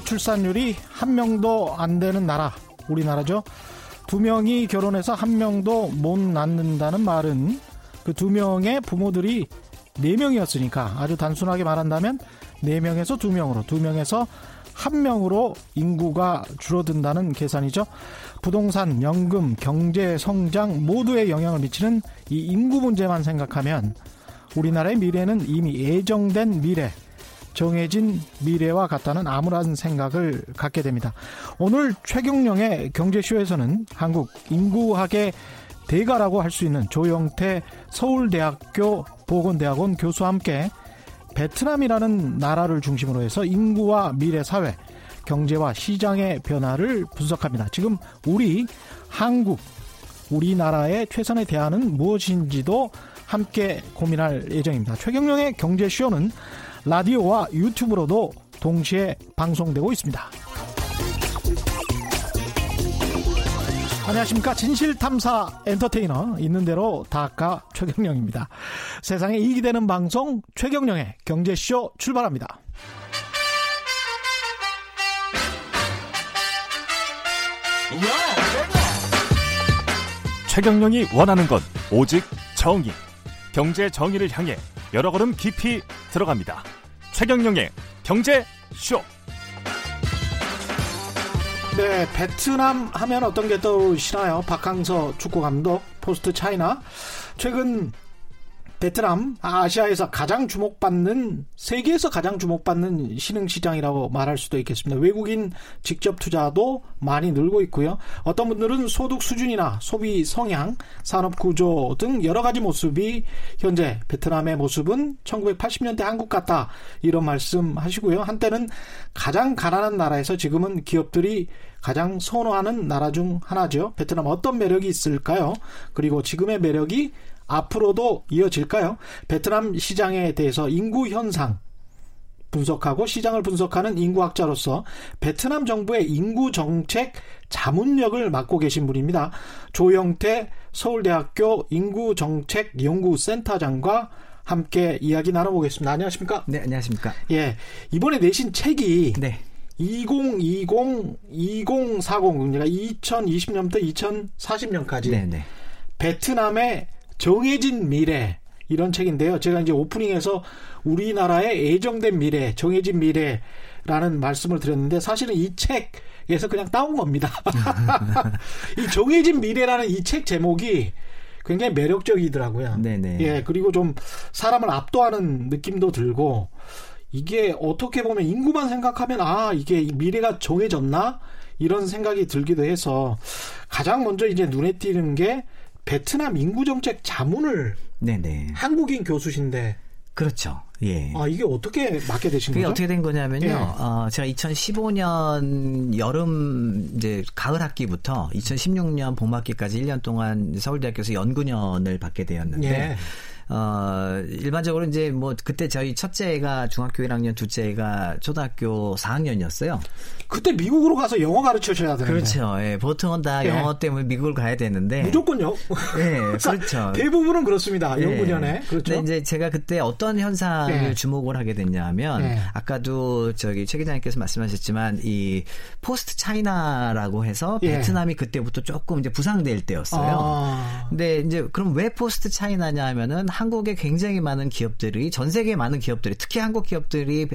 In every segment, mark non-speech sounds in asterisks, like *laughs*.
출산율이 한 명도 안 되는 나라, 우리나라죠. 두 명이 결혼해서 한 명도 못 낳는다는 말은 그 두 명의 부모들이 네 명이었으니까 아주 단순하게 말한다면 네 명에서 두 명으로, 두 명에서 한 명으로 인구가 줄어든다는 계산이죠. 부동산, 연금, 경제 성장 모두에 영향을 미치는 이 인구 문제만 생각하면 우리나라의 미래는 이미 예정된 미래, 정해진 미래와 같다는 암울한 생각을 갖게 됩니다. 오늘 최경령의 경제쇼에서는 한국 인구학의 대가라고 할 수 있는 조영태 서울대학교 보건대학원 교수와 함께 베트남이라는 나라를 중심으로 해서 인구와 미래 사회, 경제와 시장의 변화를 분석합니다. 지금 우리 한국, 우리나라의 최선의 대안은 무엇인지도 함께 고민할 예정입니다. 최경령의 경제쇼는 라디오와 유튜브로도 동시에 방송되고 있습니다. 안녕하십니까. 진실탐사 엔터테이너, 있는 대로 다까 최경령입니다. 세상에 이익이 되는 방송 최경령의 경제쇼 출발합니다. 최경령이 원하는 건 오직 정의. 경제 정의를 향해 여러 걸음 깊이 들어갑니다. 최경령의 경제 쇼. 네, 베트남 하면 어떤 게 떠오르시나요? 박항서 축구 감독, 포스트 차이나. 최근 베트남 아시아에서 가장 주목받는 세계에서 가장 주목받는 신흥 시장이라고 말할 수도 있겠습니다. 외국인 직접 투자도 많이 늘고 있고요. 어떤 분들은 소득 수준이나 소비 성향, 산업 구조 등 여러 가지 모습이 현재 베트남의 모습은 1980년대 한국 같다 이런 말씀하시고요. 한때는 가장 가난한 나라에서 지금은 기업들이 가장 선호하는 나라 중 하나죠. 베트남 어떤 매력이 있을까요? 그리고 지금의 매력이 앞으로도 이어질까요? 베트남 시장에 대해서 인구 현상 분석하고 시장을 분석하는 인구학자로서 베트남 정부의 인구 정책 자문력을 맡고 계신 분입니다. 조영태 서울대학교 인구정책 연구센터장과 함께 이야기 나눠보겠습니다. 안녕하십니까? 네, 안녕하십니까? 예. 이번에 내신 책이 네. 2020, 2040, 그러니까 2020년부터 2040년까지 네, 네. 베트남의 정해진 미래 이런 책인데요. 제가 이제 오프닝에서 우리나라의 예정된 미래, 정해진 미래라는 말씀을 드렸는데 사실은 이 책에서 그냥 따온 겁니다. *laughs* 이 정해진 미래라는 이 책 제목이 굉장히 매력적이더라고요. 네네. 예, 그리고 좀 사람을 압도하는 느낌도 들고 이게 어떻게 보면 인구만 생각하면 아 이게 미래가 정해졌나 이런 생각이 들기도 해서 가장 먼저 이제 눈에 띄는 게 베트남 인구 정책 자문을 네네. 한국인 교수신데 그렇죠. 예. 아 이게 어떻게 맡게 되신 그게 거죠? 어떻게 된 거냐면요. 예. 어, 제가 2015년 여름 이제 가을 학기부터 2016년 봄 학기까지 1년 동안 서울대학교에서 연구년을 받게 되었는데 예. 어, 일반적으로 이제 뭐 그때 저희 첫째가 중학교 1학년, 둘째가 초등학교 4학년이었어요. 그때 미국으로 가서 영어 가르쳐 줘야 되는데 그렇죠. 예, 보통은 다 예. 영어 때문에 미국을 가야 되는데 무조건요. *laughs* 예, 그렇죠. 대부분은 그렇습니다. 예. 연구년에 그렇죠. 근데 이제 제가 그때 어떤 현상을 예. 주목을 하게 됐냐면 예. 아까도 저기 최 기자님께서 말씀하셨지만 이 post China라고 해서 예. 베트남이 그때부터 조금 이제 부상될 때였어요. 아, 근데 이제 그럼 왜 post China냐 하면은 한국에 굉장히 많은 기업들이 전 세계 많은 기업들이 특히 한국 기업들이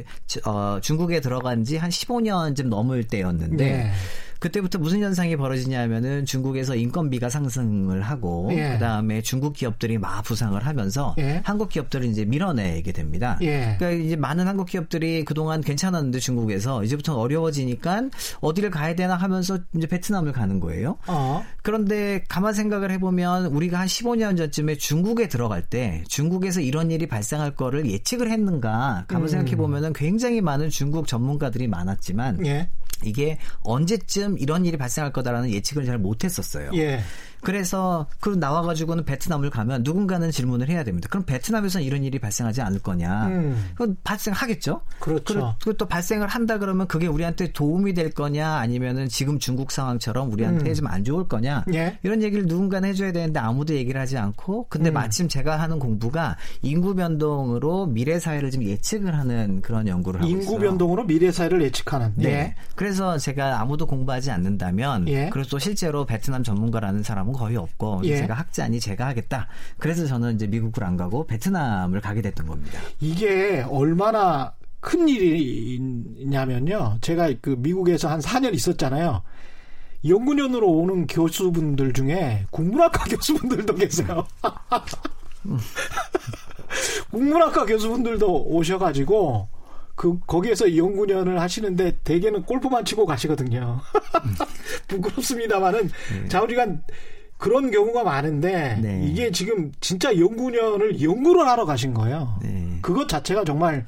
어, 중국에 들어간 지 한 15년쯤 넘을 때였는데 네. 그때부터 무슨 현상이 벌어지냐면은 중국에서 인건비가 상승을 하고 예. 그다음에 중국 기업들이 막 부상을 하면서 예. 한국 기업들을 이제 밀어내게 됩니다. 예. 그러니까 이제 많은 한국 기업들이 그동안 괜찮았는데 중국에서 이제부터 어려워지니까 어디를 가야 되나 하면서 이제 베트남을 가는 거예요. 어, 그런데 가만 생각을 해보면 우리가 한 15년 전쯤에 중국에 들어갈 때 중국에서 이런 일이 발생할 거를 예측을 했는가 가만 음. 생각해 보면은 굉장히 많은 중국 전문가들이 많았지만 예. 이게 언제쯤 이런 일이 발생할 거다라는 예측을 잘 못했었어요. 예. 그래서 그 나와가지고는 베트남을 가면 누군가는 질문을 해야 됩니다. 그럼 베트남에서는 이런 일이 발생하지 않을 거냐? 음. 그건 발생하겠죠. 그렇죠. 그리고 또 발생을 한다 그러면 그게 우리한테 도움이 될 거냐? 아니면은 지금 중국 상황처럼 우리한테 음. 좀안 좋을 거냐? 예. 이런 얘기를 누군가는 해줘야 되는데 아무도 얘기를 하지 않고 근데 음. 마침 제가 하는 공부가 인구 변동으로 미래 사회를 좀 예측을 하는 그런 연구를 하고 인구 있어요. 변동으로 미래 사회를 예측하는. 네. 예. 그래서 제가 아무도 공부하지 않는다면 예. 그리고 또 실제로 베트남 전문가라는 사람은 거의 없고 예. 제가 학자니 제가 하겠다. 그래서 저는 이제 미국을 안 가고 베트남을 가게 됐던 겁니다. 이게 얼마나 큰 일이냐면요. 제가 그 미국에서 한 4년 있었잖아요. 연구년으로 오는 교수분들 중에 국문학과 *laughs* 교수분들도 계세요. *laughs* 국문학과 교수분들도 오셔가지고 그 거기에서 연구년을 하시는데 대개는 골프만 치고 가시거든요. *laughs* 부끄럽습니다만은 자 우리가 그런 경우가 많은데 네. 이게 지금 진짜 연구년을 연구를 하러 가신 거예요. 네. 그것 자체가 정말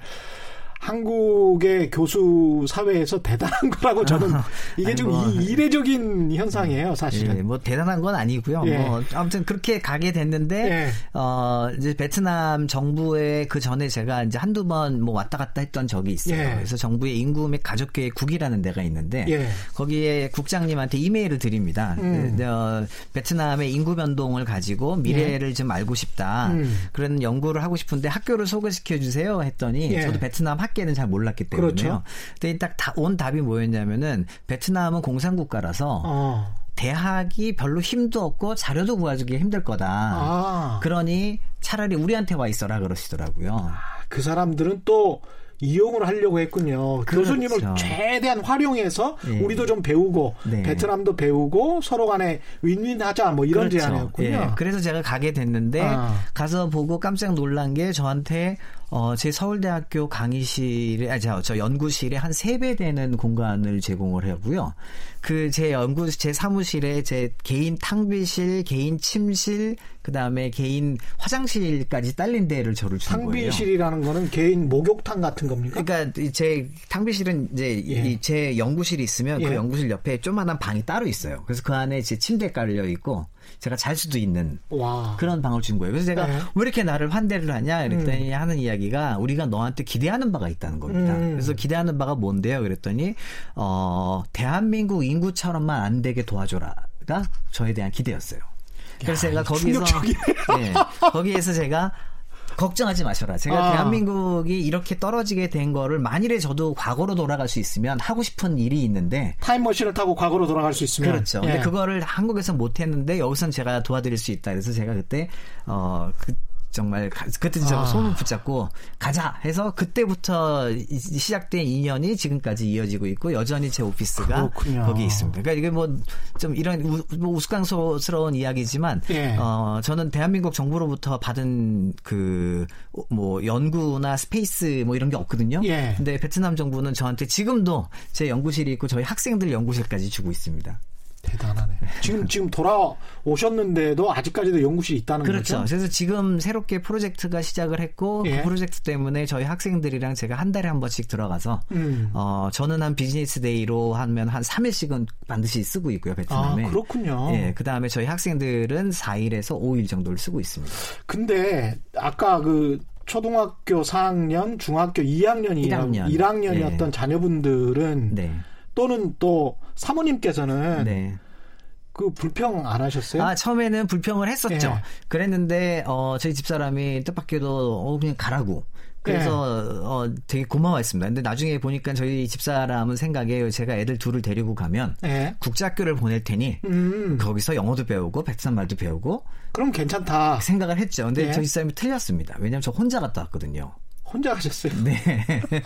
한국의 교수 사회에서 대단한 *laughs* 거라고 저는 이게 아니, 좀 뭐, 이- 이례적인 현상이에요, 사실은. 예, 뭐 대단한 건 아니고요. 예. 뭐 아무튼 그렇게 가게 됐는데 예. 어 이제 베트남 정부에 그 전에 제가 이제 한두 번 뭐 왔다 갔다 했던 적이 있어요. 예. 그래서 정부의 인구 및 가족 계획 국이라는 데가 있는데 예. 거기에 국장님한테 이메일을 드립니다. 음. 그, 어, 베트남의 인구 변동을 가지고 미래를 좀 알고 싶다. 예. 음. 그런 연구를 하고 싶은데 학교를 소개시켜 주세요 했더니 예. 저도 베트남 학 계는 잘 몰랐기 때문에요. 그렇죠. 근데 딱온 답이 뭐였냐면은 베트남은 공산국가라서 어. 대학이 별로 힘도 없고 자료도 구하기 힘들 거다. 아. 그러니 차라리 우리한테 와 있어라 그러시더라고요. 그 사람들은 또 이용을 하려고 했군요. 그렇죠. 교수님을 최대한 활용해서 예. 우리도 좀 배우고 네. 베트남도 배우고 서로 간에 윈윈하자 뭐 이런 제안이었군요. 예, 그래서 제가 가게 됐는데 아. 가서 보고 깜짝 놀란 게 저한테 어, 제 서울대학교 강의실에 아, 저, 저 연구실에 한 세 배 되는 공간을 제공을 하고요. 그 제 연구 제 사무실에 제 개인 탕비실, 개인 침실, 그 다음에 개인 화장실까지 딸린 데를 저를 준 거예요. 탕비실이라는 거는 개인 목욕탕 같은 겁니까? 그러니까 이제 탕비실은 이제 예. 이제 연구실이 있으면 예. 그 연구실 옆에 조만한 방이 따로 있어요. 그래서 그 안에 제 침대 깔려 있고 제가 잘 수도 있는 와. 그런 방을 준 거예요. 그래서 제가 네. 왜 이렇게 나를 환대를 하냐 그랬더니 하는 이야기가 우리가 너한테 기대하는 바가 있다는 겁니다. 음. 그래서 기대하는 바가 뭔데요? 그랬더니 어 대한민국 인구처럼만 안 되게 도와줘라가 저에 대한 기대였어요. 그래서 제가 거기서 예, 거기에서 제가 걱정하지 마셔라. 제가 아. 대한민국이 이렇게 떨어지게 된 거를 만일에 저도 과거로 돌아갈 수 있으면 하고 싶은 일이 있는데 타임머신을 타고 과거로 돌아갈 수 있으면 그렇죠. 근데 예. 그거를 한국에서 못 했는데 여기선 제가 도와드릴 수 있다. 그래서 제가 그때 어 그, 정말 가- 그때 저 아. 손을 붙잡고 가자 해서 그때부터 이- 시작된 인연이 지금까지 이어지고 있고 여전히 제 오피스가 그렇군요. 거기 있습니다. 그러니까 이게 뭐 좀 이런 우, 뭐 우스꽝스러운 이야기지만 예. 어 저는 대한민국 정부로부터 받은 그 뭐 연구나 space 뭐 이런 게 없거든요. 예. 근데 베트남 정부는 저한테 지금도 제 연구실이 있고 저희 학생들 연구실까지 주고 있습니다. 대단하네. 지금 지금 돌아오셨는데도 아직까지도 연구실이 있다는 그렇죠. 거죠. 그래서 지금 새롭게 프로젝트가 시작을 했고 예. 그 프로젝트 때문에 저희 학생들이랑 제가 한 달에 한 번씩 들어가서 음. 어 저는 한 business day로 하면 한 3일씩은 반드시 쓰고 있고요, 아, 베트남에. 그렇군요. 예, 그다음에 저희 학생들은 4일에서 5일 정도를 쓰고 있습니다. 근데 아까 그 초등학교 4학년, 중학교 2학년이 1학년. 1학년이었던 예. 자녀분들은 네. 또는 또 사모님께서는 네. 그 불평 안 하셨어요? 아, 처음에는 불평을 했었죠. 예. 그랬는데, 어, 저희 집사람이 뜻밖에도, 어, 그냥 가라고. 그래서, 예. 어, 되게 고마워했습니다. 근데 나중에 보니까 저희 집사람은 생각에 제가 애들 둘을 데리고 가면 예. 국제학교를 보낼 테니 음, 거기서 영어도 배우고 베트남 말도 배우고 그럼 괜찮다. 생각을 했죠. 근데 예. 저희 집사람이 틀렸습니다. 왜냐면 저 혼자 갔다 왔거든요. 혼자 가셨어요. 네.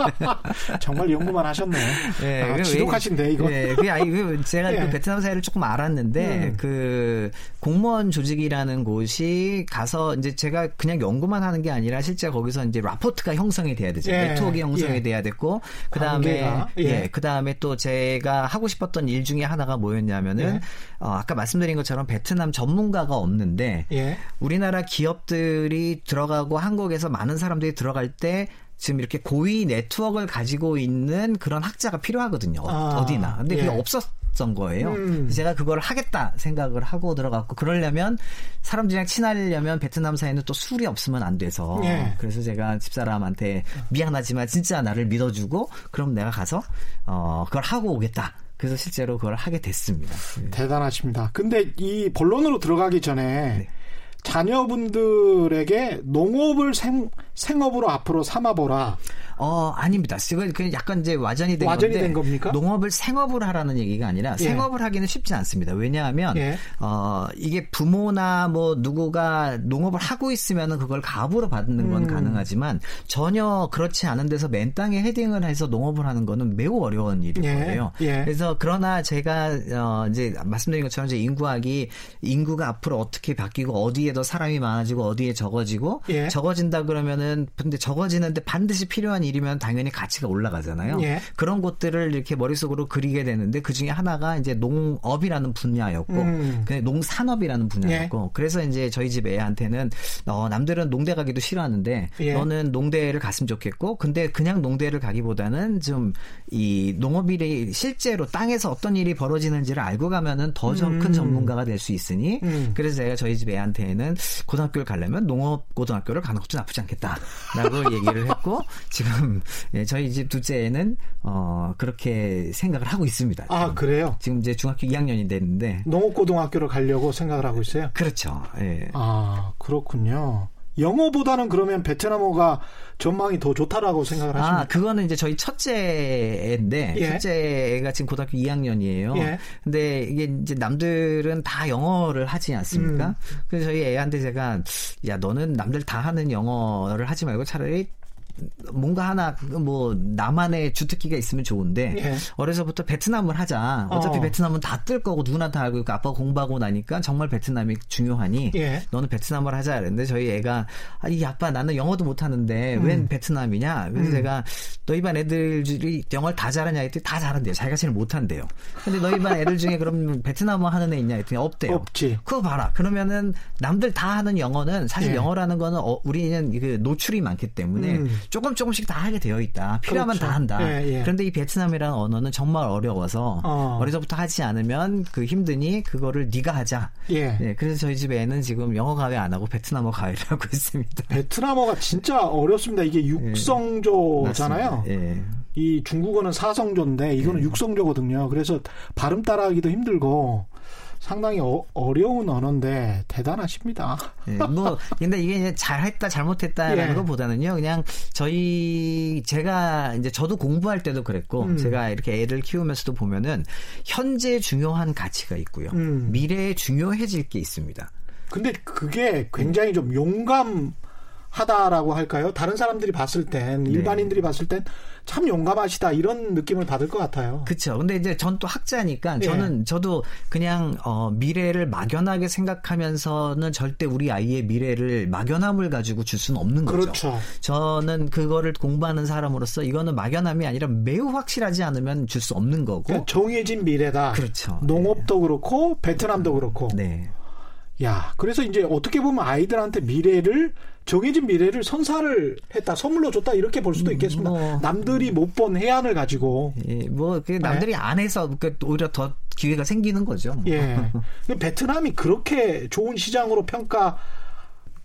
*laughs* 정말 연구만 하셨네요. 예, 아, 그 지독하신데 이거. 예, 그게 아니 그 제가 예. 그 베트남 사회를 조금 알았는데 음. 그 공무원 조직이라는 곳이 가서 이제 제가 그냥 연구만 하는 게 아니라 실제 거기서 이제 라포트가 형성이 돼야 되죠. 예. 네트워크 형성이 예. 돼야 됐고 그다음에 예. 예, 그다음에 또 제가 하고 싶었던 일 중에 하나가 뭐였냐면은 예. 어, 아까 말씀드린 것처럼 베트남 전문가가 없는데 예. 우리나라 기업들이 들어가고 한국에서 많은 사람들이 들어갈 때 지금 이렇게 고위 네트워크를 가지고 있는 그런 학자가 필요하거든요. 아, 어디나. 근데 그게 예. 없었던 거예요. 음. 제가 그걸 하겠다 생각을 하고 들어갔고 그러려면 사람들이랑 친하려면 베트남 사이는 또 술이 없으면 안 돼서 예. 그래서 제가 집사람한테 미안하지만 진짜 나를 믿어주고 그럼 내가 가서 어 그걸 하고 오겠다. 그래서 실제로 그걸 하게 됐습니다. 대단하십니다. 근데 이 본론으로 들어가기 전에 네. 자녀분들에게 농업을 생, 생업으로 앞으로 삼아보라. 어, 아닙니다. 이건 그냥 약간 이제 와전이 된 와전이 건데 된 겁니까? 농업을 생업을 하라는 얘기가 아니라 예. 생업을 하기는 쉽지 않습니다. 왜냐하면 예. 어, 이게 부모나 뭐 누구가 농업을 하고 있으면은 그걸 가부로 받는 건 음. 가능하지만 전혀 그렇지 않은 데서 맨 땅에 헤딩을 해서 농업을 하는 거는 매우 어려운 일인 예. 거예요. 예. 그래서 그러나 제가 어, 이제 말씀드린 것처럼 이제 인구학이 인구가 앞으로 어떻게 바뀌고 어디에 더 사람이 많아지고 어디에 적어지고 예. 적어진다 그러면은 근데 적어지는데 반드시 필요한 일이면 당연히 가치가 올라가잖아요. 예. 그런 것들을 이렇게 머릿속으로 그리게 되는데 그 중에 하나가 이제 농업이라는 분야였고 음. 그 농산업이라는 분야였고 그래서 이제 저희 집 애한테는 어 남들은 농대 가기도 싫어하는데 예. 너는 농대를 갔으면 좋겠고 근데 그냥 농대를 가기보다는 좀 이 농업일이 실제로 땅에서 어떤 일이 벌어지는지를 알고 가면은 더큰 음. 전문가가 될 수 있으니 음. 그래서 제가 저희 집 애한테는 고등학교를 가려면 농업 고등학교를 가는 것도 나쁘지 않겠다라고 *laughs* 얘기를 했고 지금 예, 저희 집 둘째 애는 어 그렇게 생각을 하고 있습니다. 아, 그래요? 지금 이제 중학교 2학년이 됐는데 농업 고등학교를 가려고 생각을 하고 있어요? 그렇죠. 예. 아, 그렇군요. 영어보다는 그러면 베트남어가 전망이 더 좋다라고 생각을 하십니까? 아, 그거는 이제 저희 첫째 애인데, 예. 첫째 애가 지금 고등학교 2학년이에요. 예. 근데 이게 이제 남들은 다 영어를 하지 않습니까? 음. 그래서 저희 애한테 제가, 야, 너는 남들 다 하는 영어를 하지 말고 차라리 뭔가 하나 뭐 나만의 주특기가 있으면 좋은데 예. 어려서부터 베트남을 하자. 어차피 어. 베트남은 다 뜰 거고 누구나 다 알고 있고 아빠가 공부하고 나니까 정말 베트남이 중요하니 예. 너는 베트남을 하자 그랬는데 저희 애가 아이 아빠 나는 영어도 못하는데 웬 베트남이냐 그래서 음. 제가 너희 반 애들이 영어를 다 잘하냐 했더니 다 잘한대요 자기가 제일 못한대요 근데 너희 반 애들 중에 그럼 베트남어 하는 애 있냐 했더니 없대요 없지. 그거 봐라 그러면은 남들 다 하는 영어는 사실 예. 영어라는 거는 어, 우리는 그 노출이 많기 때문에 음. 조금 조금씩 다 하게 되어 있다 필요하면 그렇죠. 다 한다 예, 예. 그런데 이 베트남이라는 언어는 정말 어려워서 어. 어려서부터 하지 않으면 그 힘드니 그거를 네가 하자 예. 네, 그래서 저희 집 애는 지금 영어 과외 안 하고 베트남어 과외를 하고 *laughs* 있습니다. 베트남어가 진짜 어렵습니다. 이게 육성조잖아요. 맞습니다. 예. 이 중국어는 사성조인데 이거는 육성조거든요. 그래서 발음 따라하기도 힘들고 상당히 어, 어려운 언어인데 대단하십니다. 예, 뭐 근데 이게 잘했다 잘못했다라는 예. 것보다는요 그냥 저희 제가 이제 저도 공부할 때도 그랬고 음. 제가 이렇게 애를 키우면서도 보면은 현재 중요한 가치가 있고요 음. 미래에 중요해질 게 있습니다. 근데 그게 굉장히 좀 용감 하다라고 할까요? 다른 사람들이 봤을 땐 일반인들이 봤을 땐 참 용감하시다 이런 느낌을 받을 것 같아요. 그렇죠. 근데 이제 전 또 학자니까 예. 저는 저도 그냥 어 미래를 막연하게 생각하면서는 절대 우리 아이의 미래를 막연함을 가지고 줄 수는 없는 거죠. 그렇죠. 저는 그거를 공부하는 사람으로서 이거는 막연함이 아니라 매우 확실하지 않으면 줄 수 없는 거고. 그러니까 정해진 미래다. 그렇죠. 농업도 그렇고 베트남도 그렇고. 네. 야, 그래서 이제 어떻게 보면 아이들한테 미래를 정해진 미래를 선사를 했다, 선물로 줬다 이렇게 볼 수도 있겠습니다. 뭐. 남들이 못 본 해안을 가지고. 예, 뭐, 그 남들이 안 해서 그 오히려 더 기회가 생기는 거죠. 예. *laughs* 근데 베트남이 그렇게 좋은 시장으로 평가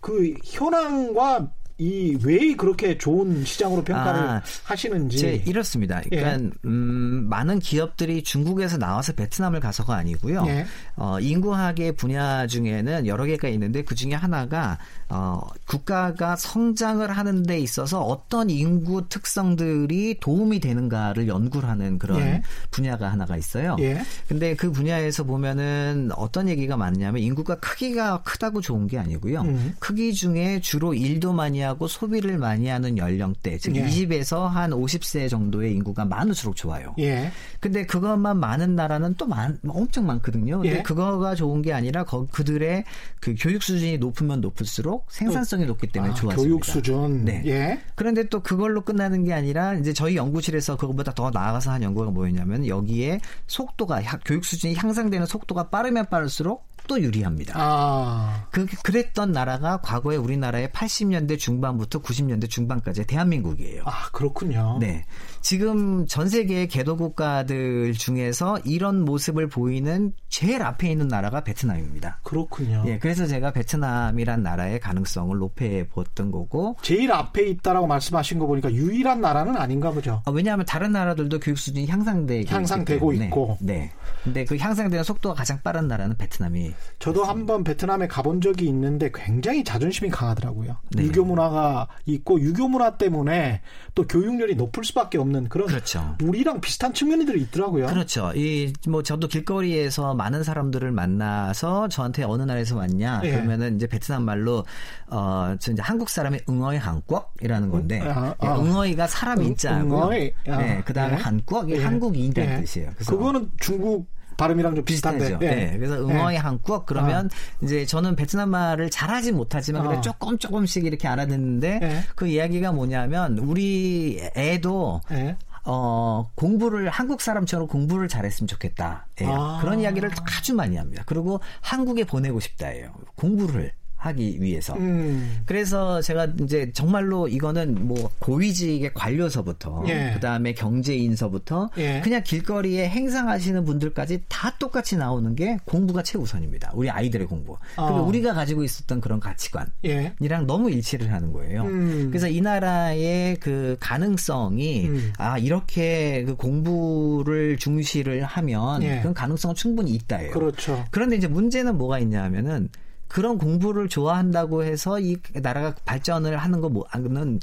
그 현황과 이 왜 그렇게 좋은 시장으로 평가를 아, 하시는지. 제 이렇습니다. 그러니까 예. 음, 많은 기업들이 중국에서 나와서 베트남을 가서가 아니고요. 예. 어, 인구학의 분야 중에는 여러 개가 있는데 그 중에 하나가 어, 국가가 성장을 하는 데 있어서 어떤 인구 특성들이 도움이 되는가를 연구를 하는 그런 예. 분야가 하나가 있어요. 예. 근데 그 분야에서 보면은 어떤 얘기가 많냐면 인구가 크기가 크다고 좋은 게 아니고요. 음. 크기 중에 주로 일도 많이 하고 소비를 많이 하는 연령대, 즉 예. 20에서 한 50세 정도의 인구가 많을수록 좋아요. 예. 근데 그것만 많은 나라는 또 많, 엄청 많거든요. 근데 예. 그거가 좋은 게 아니라 거- 그들의 그 교육 수준이 높으면 높을수록 생산성이 높기 때문에 아, 좋아집니다. 교육 수준. 네. 예. 그런데 또 그걸로 끝나는 게 아니라 이제 저희 연구실에서 그것보다 더 나아가서 한 연구가 뭐였냐면 여기에 속도가 향- 교육 수준이 향상되는 속도가 빠르면 빠를수록 속도 유리합니다. 아. 그, 그랬던 나라가 과거에 우리나라의 80년대 중반부터 90년대 중반까지 대한민국이에요. 아, 그렇군요. 네. 지금 전 세계의 개도 국가들 중에서 이런 모습을 보이는 제일 앞에 있는 나라가 베트남입니다. 그렇군요. 예, 그래서 제가 베트남이란 나라의 가능성을 높여 보았던 거고. 제일 앞에 있다라고 말씀하신 거 보니까 유일한 나라는 아닌가 보죠. 아, 왜냐하면 다른 나라들도 교육 수준이 향상되 향상되고 있고. 네. 근데 그 향상되는 속도가 가장 빠른 나라는 베트남이. 저도 한 번 베트남에 가본 적이 있는데 굉장히 자존심이 강하더라고요. 네. 유교 문화가 있고 유교 문화 때문에 또 교육열이 높을 수밖에 없는 그런 그렇죠. 우리랑 비슷한 측면들이 있더라고요. 그렇죠. 이 뭐 저도 길거리에서 많은 사람들을 만나서 저한테 어느 나라에서 왔냐 예. 그러면은 이제 베트남 말로 어 이제 한국 사람의 응어이 한국이라는 건데 아, 아. 응어이가 사람 인자고 응어이. 아. 네, 그다음에 예. 한국이 예. 한국인이라는 예. 뜻이에요. 그래서 그거는 중국 발음이랑 좀 비슷한데. 네. 네. 그래서 응어의 네. 한국 그러면 아. 이제 저는 베트남 말을 잘하지 못하지만 그래 아. 조금 조금씩 이렇게 알아듣는데 네. 그 이야기가 뭐냐면 우리 애도 네. 어, 공부를 한국 사람처럼 공부를 잘했으면 좋겠다. 예. 아. 그런 이야기를 아주 많이 합니다. 그리고 한국에 보내고 싶다예요. 공부를. 하기 위해서. 음. 그래서 제가 이제 정말로 이거는 뭐 고위직의 관료서부터 예. 그다음에 경제인서부터 예. 그냥 길거리에 행상하시는 분들까지 다 똑같이 나오는 게 공부가 최우선입니다. 우리 아이들의 공부. 어. 그리고 우리가 가지고 있었던 그런 가치관이랑 예. 너무 일치를 하는 거예요. 음. 그래서 이 나라의 그 가능성이 음. 아 이렇게 그 공부를 중시를 하면 예. 그런 가능성은 충분히 있다예요. 그렇죠. 그런데 이제 문제는 뭐가 있냐면은 그런 공부를 좋아한다고 해서 이 나라가 발전을 하는 거는 뭐,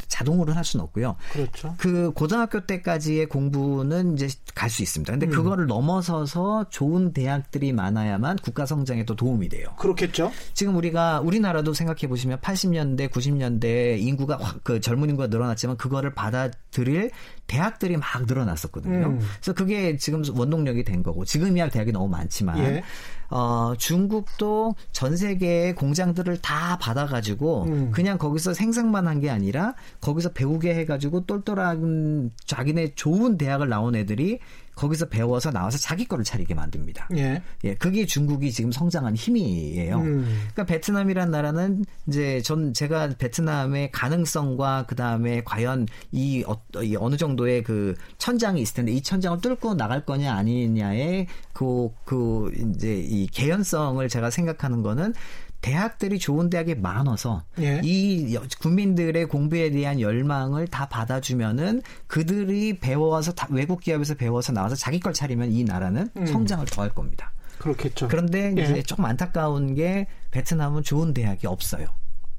자동으로 할 수는 없고요. 그렇죠. 그 고등학교 때까지의 공부는 이제 갈 수 있습니다. 근데 음. 그거를 넘어서서 좋은 대학들이 많아야만 국가 성장에 또 도움이 돼요. 그렇겠죠. 지금 우리가 우리나라도 생각해 보시면 80년대, 90년대 인구가 확 그 젊은 인구가 늘어났지만 그거를 받아들일 대학들이 막 늘어났었거든요. 음. 그래서 그게 지금 원동력이 된 거고 지금이야 대학이 너무 많지만 예. 어, 중국도 전 세계의 공장들을 다 받아가지고 음. 그냥 거기서 생산만 한 게 아니라 거기서 배우게 해가지고 똘똘한 자기네 좋은 대학을 나온 애들이 거기서 배워서 나와서 자기 거를 차리게 만듭니다. 예. 예, 그게 중국이 지금 성장한 힘이에요. 음. 그러니까 베트남이란 나라는 이제 전 제가 베트남의 가능성과 그 다음에 과연 이, 어, 이 어느 정도의 그 천장이 있을 텐데 이 천장을 뚫고 나갈 거냐 아니냐의 그, 그 이제 이 개연성을 제가 생각하는 거는 대학들이 좋은 대학이 많아서 예. 이 국민들의 공부에 대한 열망을 다 받아주면은 그들이 배워서 다 외국 기업에서 배워서 나와서 자기 걸 차리면 이 나라는 음. 성장을 더할 겁니다. 그렇겠죠. 그런데 예. 이제 조금 안타까운 게 베트남은 좋은 대학이 없어요.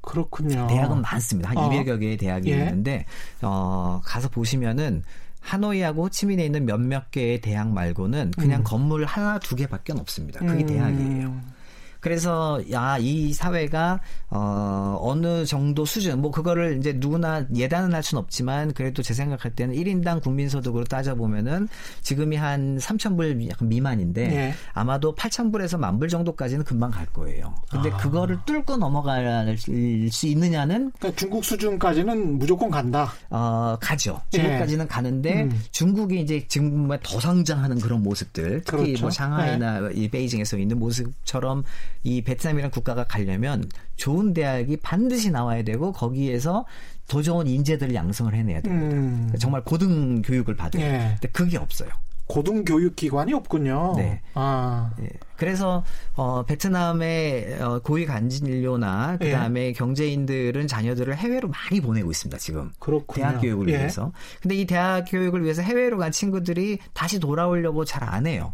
그렇군요. 대학은 많습니다. 한 어. 200여 개의 대학이 예. 있는데 어 가서 보시면은 하노이하고 호치민에 있는 몇몇 개의 대학 말고는 그냥 음. 건물 하나 두 개밖에 없습니다. 그게 음. 대학이에요. 그래서 야 이 사회가 어 어느 정도 수준 뭐 그거를 이제 누구나 예단은 할 수는 없지만 그래도 제 생각할 때는 1인당 국민 소득으로 따져 보면은 지금이 한 3,000불 약간 미만인데 네. 아마도 8,000불에서 만불 정도까지는 금방 갈 거예요. 근데 아. 그거를 뚫고 넘어갈 수 있느냐는 그러니까 중국 수준까지는 무조건 간다. 어 가죠. 중국까지는 네. 가는데 음. 중국이 이제 지금 더 성장하는 그런 모습들 특히 그렇죠. 뭐 상하이나 네. 이 베이징에서 있는 모습처럼 이 베트남이라는 국가가 가려면 좋은 대학이 반드시 나와야 되고 거기에서 더 좋은 인재들을 양성을 해내야 됩니다. 음. 정말 고등 교육을 받은. 예. 근데 그게 없어요. 고등 교육 기관이 없군요. 네. 아. 예. 그래서 어, 베트남의 어, 고위 간진료나 그 다음에 예. 경제인들은 자녀들을 해외로 많이 보내고 있습니다. 지금 그렇군요. 대학 교육을 예. 위해서. 근데 이 대학 교육을 위해서 해외로 간 친구들이 다시 돌아오려고 잘 안 해요.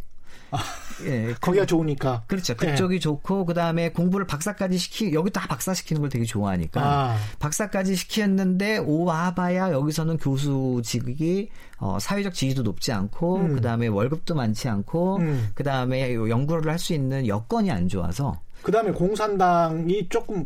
예, 거기가 좋으니까. 그렇죠. 예. 그쪽이 예. 좋고 그다음에 공부를 박사까지 시키 여기 다 박사 시키는 걸 되게 좋아하니까 아. 박사까지 시켰는데 오와봐야 여기서는 교수직이 어, 사회적 지위도 높지 않고 음. 그다음에 월급도 많지 않고 음. 그다음에 연구를 할 수 있는 여건이 안 좋아서 그다음에 공산당이 조금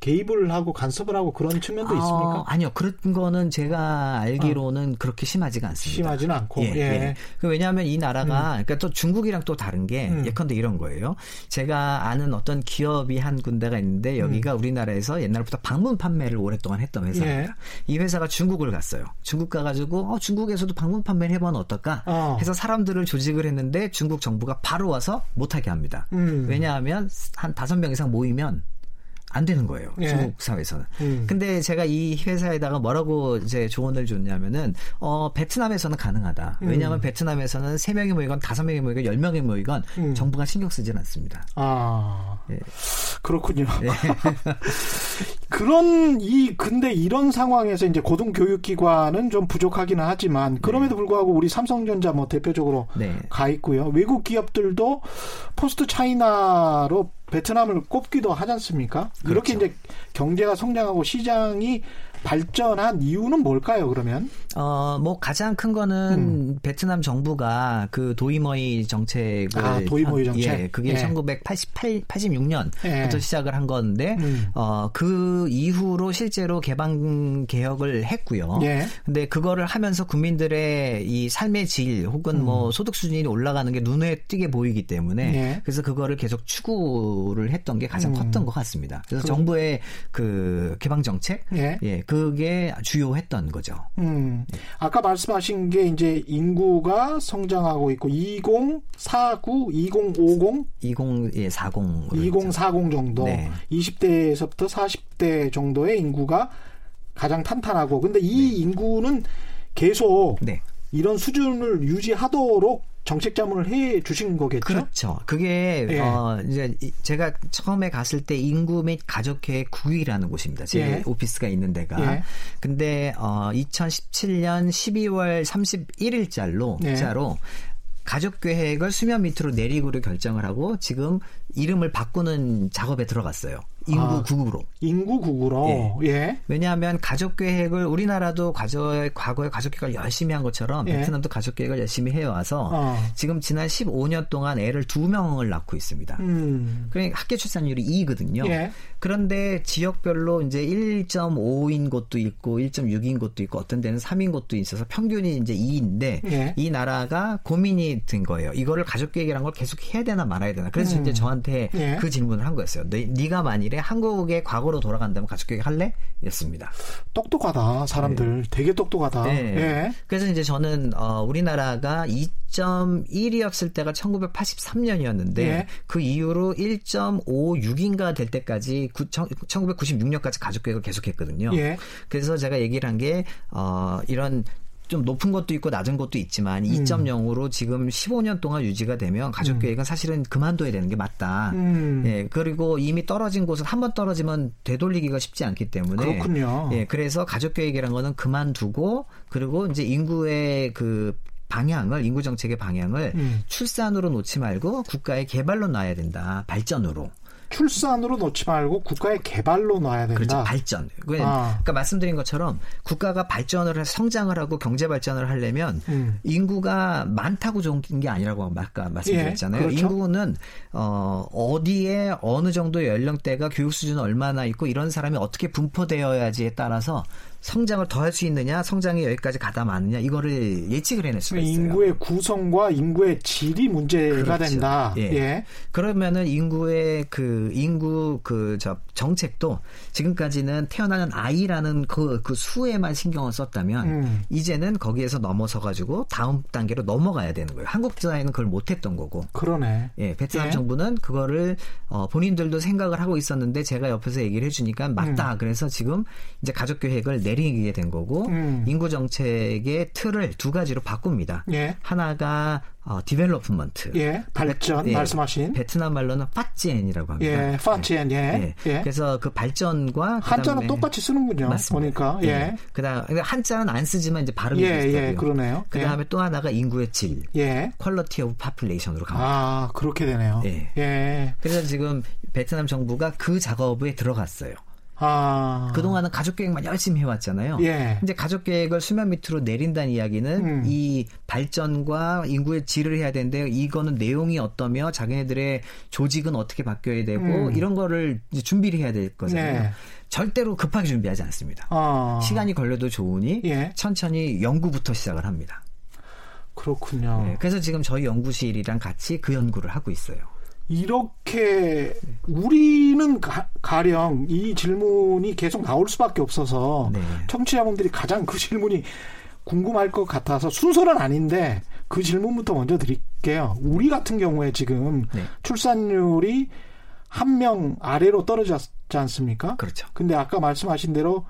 개입을 하고 간섭을 하고 그런 측면도 아, 있습니까? 아니요. 그런 거는 제가 알기로는 그렇게 심하지가 않습니다. 심하지는 않고. 예, 예. 예. 그 왜냐하면 이 나라가 음. 그러니까 또 중국이랑 또 다른 게 음. 예컨대 이런 거예요. 제가 아는 어떤 기업이 한 군데가 있는데 여기가 우리나라에서 옛날부터 방문 판매를 오랫동안 했던 회사입니다. 예. 이 회사가 중국을 갔어요. 중국 가가지고 어, 중국에서도 방문 판매를 해보면 어떨까? 어. 해서 사람들을 조직을 했는데 중국 정부가 바로 와서 못하게 합니다. 음. 왜냐하면 한 다섯 명 이상 모이면 안 되는 거예요. 예. 중국 사회에서는. 음. 근데 제가 이 회사에다가 뭐라고 이제 조언을 줬냐면은 어 베트남에서는 가능하다. 음. 왜냐하면 베트남에서는 세 명이 모이건 다섯 명이 모이건 열 명이 모이건 음. 정부가 신경 쓰질 않습니다. 아, 예. 그렇군요. *laughs* 그런 이 근데 이런 상황에서 이제 고등교육기관은 좀 부족하기는 하지만 그럼에도 불구하고 우리 삼성전자 뭐 대표적으로 네. 가 있고요. 외국 기업들도 포스트 차이나로 베트남을 꼽기도 하지 않습니까? 이렇게 그렇죠. 이제 경제가 성장하고 시장이 발전한 이유는 뭘까요? 그러면 어, 뭐 가장 큰 거는 음. 베트남 정부가 그 도이머이 정책을 아, 도이머이 한- 정책. 예, 그게 예. 1988 86년부터 예. 시작을 한 건데 음. 어, 그 이후로 실제로 개방 개혁을 했고요. 예. 근데 그거를 하면서 국민들의 이 삶의 질 혹은 뭐 소득 수준이 올라가는 게 눈에 띄게 보이기 때문에 음. 예. 그래서 그거를 계속 추구를 했던 게 가장 음. 컸던 것 같습니다. 그래서 그럼- 정부의 그 개방 정책 예. 예, 그게 주요했던 거죠. 음. 아까 말씀하신 게 이제 인구가 성장하고 있고 2049, 2050 20, 예, 40. 2040 정도, 네. 20대에서부터 40대 정도의 인구가 가장 탄탄하고, 근데 이 인구는 계속 네. 이런 수준을 유지하도록 정책 자문을 해 주신 거겠죠? 그렇죠. 그게, 예. 어, 이제, 이- 제가 처음에 갔을 때 인구 및 가족계획 9위라는 곳입니다. 제 예. 오피스가 있는 데가. 예. 근데, 어, 2017년 12월 31일자로, 예. 자로, 가족 계획을 수면 밑으로 내리고를 결정을 하고 지금 이름을 바꾸는 작업에 들어갔어요. 인구 아. 구구로. 인구 구구로, 예. 왜냐하면 가족 계획을 우리나라도 과거에 과거에 가족 계획을 열심히 한 것처럼 예. 베트남도 가족 계획을 열심히 해와서 어. 지금 지난 15년 동안 애를 두 명을 낳고 있습니다. 음. 그러니까 학교 출산율이 2거든요. 예. 그런데 지역별로 이제 1.5인 곳도 있고 1.6인 곳도 있고 어떤 데는 3인 곳도 있어서 평균이 이제 2인데 예. 이 나라가 고민이 든 거예요. 이거를 가족 계획이란 걸 계속 해야 되나 말아야 되나. 그래서 음. 이제 저한테 예. 그 질문을 한 거였어요. 네, 네가 만일에 한국의 과거로 돌아간다면 가족 계획 할래? 였습니다. 똑똑하다, 사람들. 되게 똑똑하다. 네. 예. 그래서 이제 저는 어, 우리나라가 2.1이었을 때가 1983년이었는데 예. 그 이후로 1.56인가 될 때까지 구, 1996년까지 가족 계획을 계속했거든요. 예. 그래서 제가 얘기를 한 게 어, 이런 좀 높은 것도 있고 낮은 것도 있지만 음. 2.0으로 지금 15년 동안 유지가 되면 가족 계획은 사실은 그만둬야 되는 게 맞다. 음. 예, 그리고 이미 떨어진 곳은 한 번 떨어지면 되돌리기가 쉽지 않기 때문에 그렇군요. 예, 그래서 가족 계획이라는 거는 그만두고 그리고 이제 인구의 그 방향을 인구 정책의 방향을 음. 출산으로 놓지 말고 국가의 개발로 놔야 된다. 발전으로. 출산으로 놓지 말고 국가의 개발로 놔야 된다. 그렇죠. 발전. 왜, 아. 그러니까 말씀드린 것처럼 국가가 발전을 해서 성장을 하고 경제 발전을 하려면 음. 인구가 많다고 좋은 게 아니라고 아까 말씀드렸잖아요. 예, 그렇죠. 인구는 어 어디에 어느 정도 연령대가 교육 수준은 얼마나 있고 이런 사람이 어떻게 분포되어야지에 따라서 성장을 더 할 수 있느냐, 성장이 여기까지 가다 마느냐 이거를 예측을 해낼 수가 있어요. 인구의 구성과 인구의 질이 문제가 그렇죠. 된다. 예. 예. 그러면은 인구의 그 인구 그 저 정책도 지금까지는 태어나는 아이라는 그, 그 수에만 신경을 썼다면 음. 이제는 거기에서 넘어서 가지고 다음 단계로 넘어가야 되는 거예요. 한국 사회는 그걸 못했던 거고. 그러네. 예, 베트남 예. 정부는 그거를 어, 본인들도 생각을 하고 있었는데 제가 옆에서 얘기를 해주니까 맞다. 그래서 지금 이제 가족 계획을 내리게 된 거고 음. 인구 정책의 틀을 두 가지로 바꿉니다. 예. 하나가 어, development. 예. 발전 예, 말씀하신. 베트남 말로는 phát triển이라고 합니다. 예. phát triển. 예. 예. 예. 그래서 그 발전과 한자는 똑같이 쓰는군요. 맞습니다. 보니까. 예. 그다음 한자는 안 쓰지만 이제 발음이 예, 비슷하고요. 예, 그러네요. 그다음에 또 하나가 인구의 질, 예. quality of population으로 갑니다. 아, 그렇게 되네요. 예. 예. 그래서 지금 베트남 정부가 그 작업에 들어갔어요. 아. 그동안은 가족 계획만 열심히 해왔잖아요. 예. 이제 가족 계획을 수면 밑으로 내린다는 이야기는 음. 이 발전과 인구의 질을 해야 되는데 이거는 내용이 어떠며 자기네들의 조직은 어떻게 바뀌어야 되고 음. 이런 거를 이제 준비를 해야 될 거잖아요. 네. 절대로 급하게 준비하지 않습니다. 아. 시간이 걸려도 좋으니 예. 천천히 연구부터 시작을 합니다. 그렇군요. 네, 그래서 지금 저희 연구실이랑 같이 그 연구를 하고 있어요. 이렇게 우리는 가, 가령 이 질문이 계속 나올 수밖에 없어서 네. 청취자분들이 가장 그 질문이 궁금할 것 같아서 순서는 아닌데 그 질문부터 먼저 드릴게요. 우리 같은 경우에 지금 네. 출산율이 한 명 아래로 떨어졌지 않습니까? 그렇죠. 근데 아까 말씀하신 대로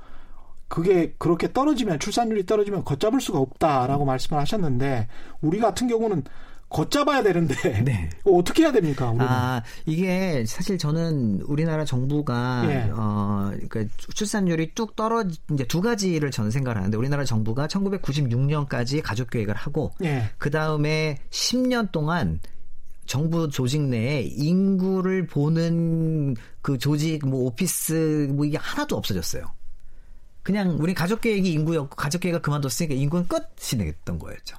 그게 그렇게 떨어지면 출산율이 떨어지면 걷잡을 수가 없다라고 말씀을 하셨는데 우리 같은 경우는 걷잡아야 되는데 *laughs* 네. *laughs* 어떻게 해야 됩니까? 우리는? 아, 이게 사실 저는 우리나라 정부가 예. 어 그러니까 출산율이 뚝 떨어 이제 두 가지를 저는 생각을 하는데 우리나라 정부가 1996년까지 가족 계획을 하고 예. 그 다음에 10년 동안 정부 조직 내에 인구를 보는 그 조직 뭐 오피스 뭐 이게 하나도 없어졌어요. 그냥 우리 가족 계획이 인구였고 가족 계획을 그만뒀으니까 인구는 끝이 됐던 거였죠.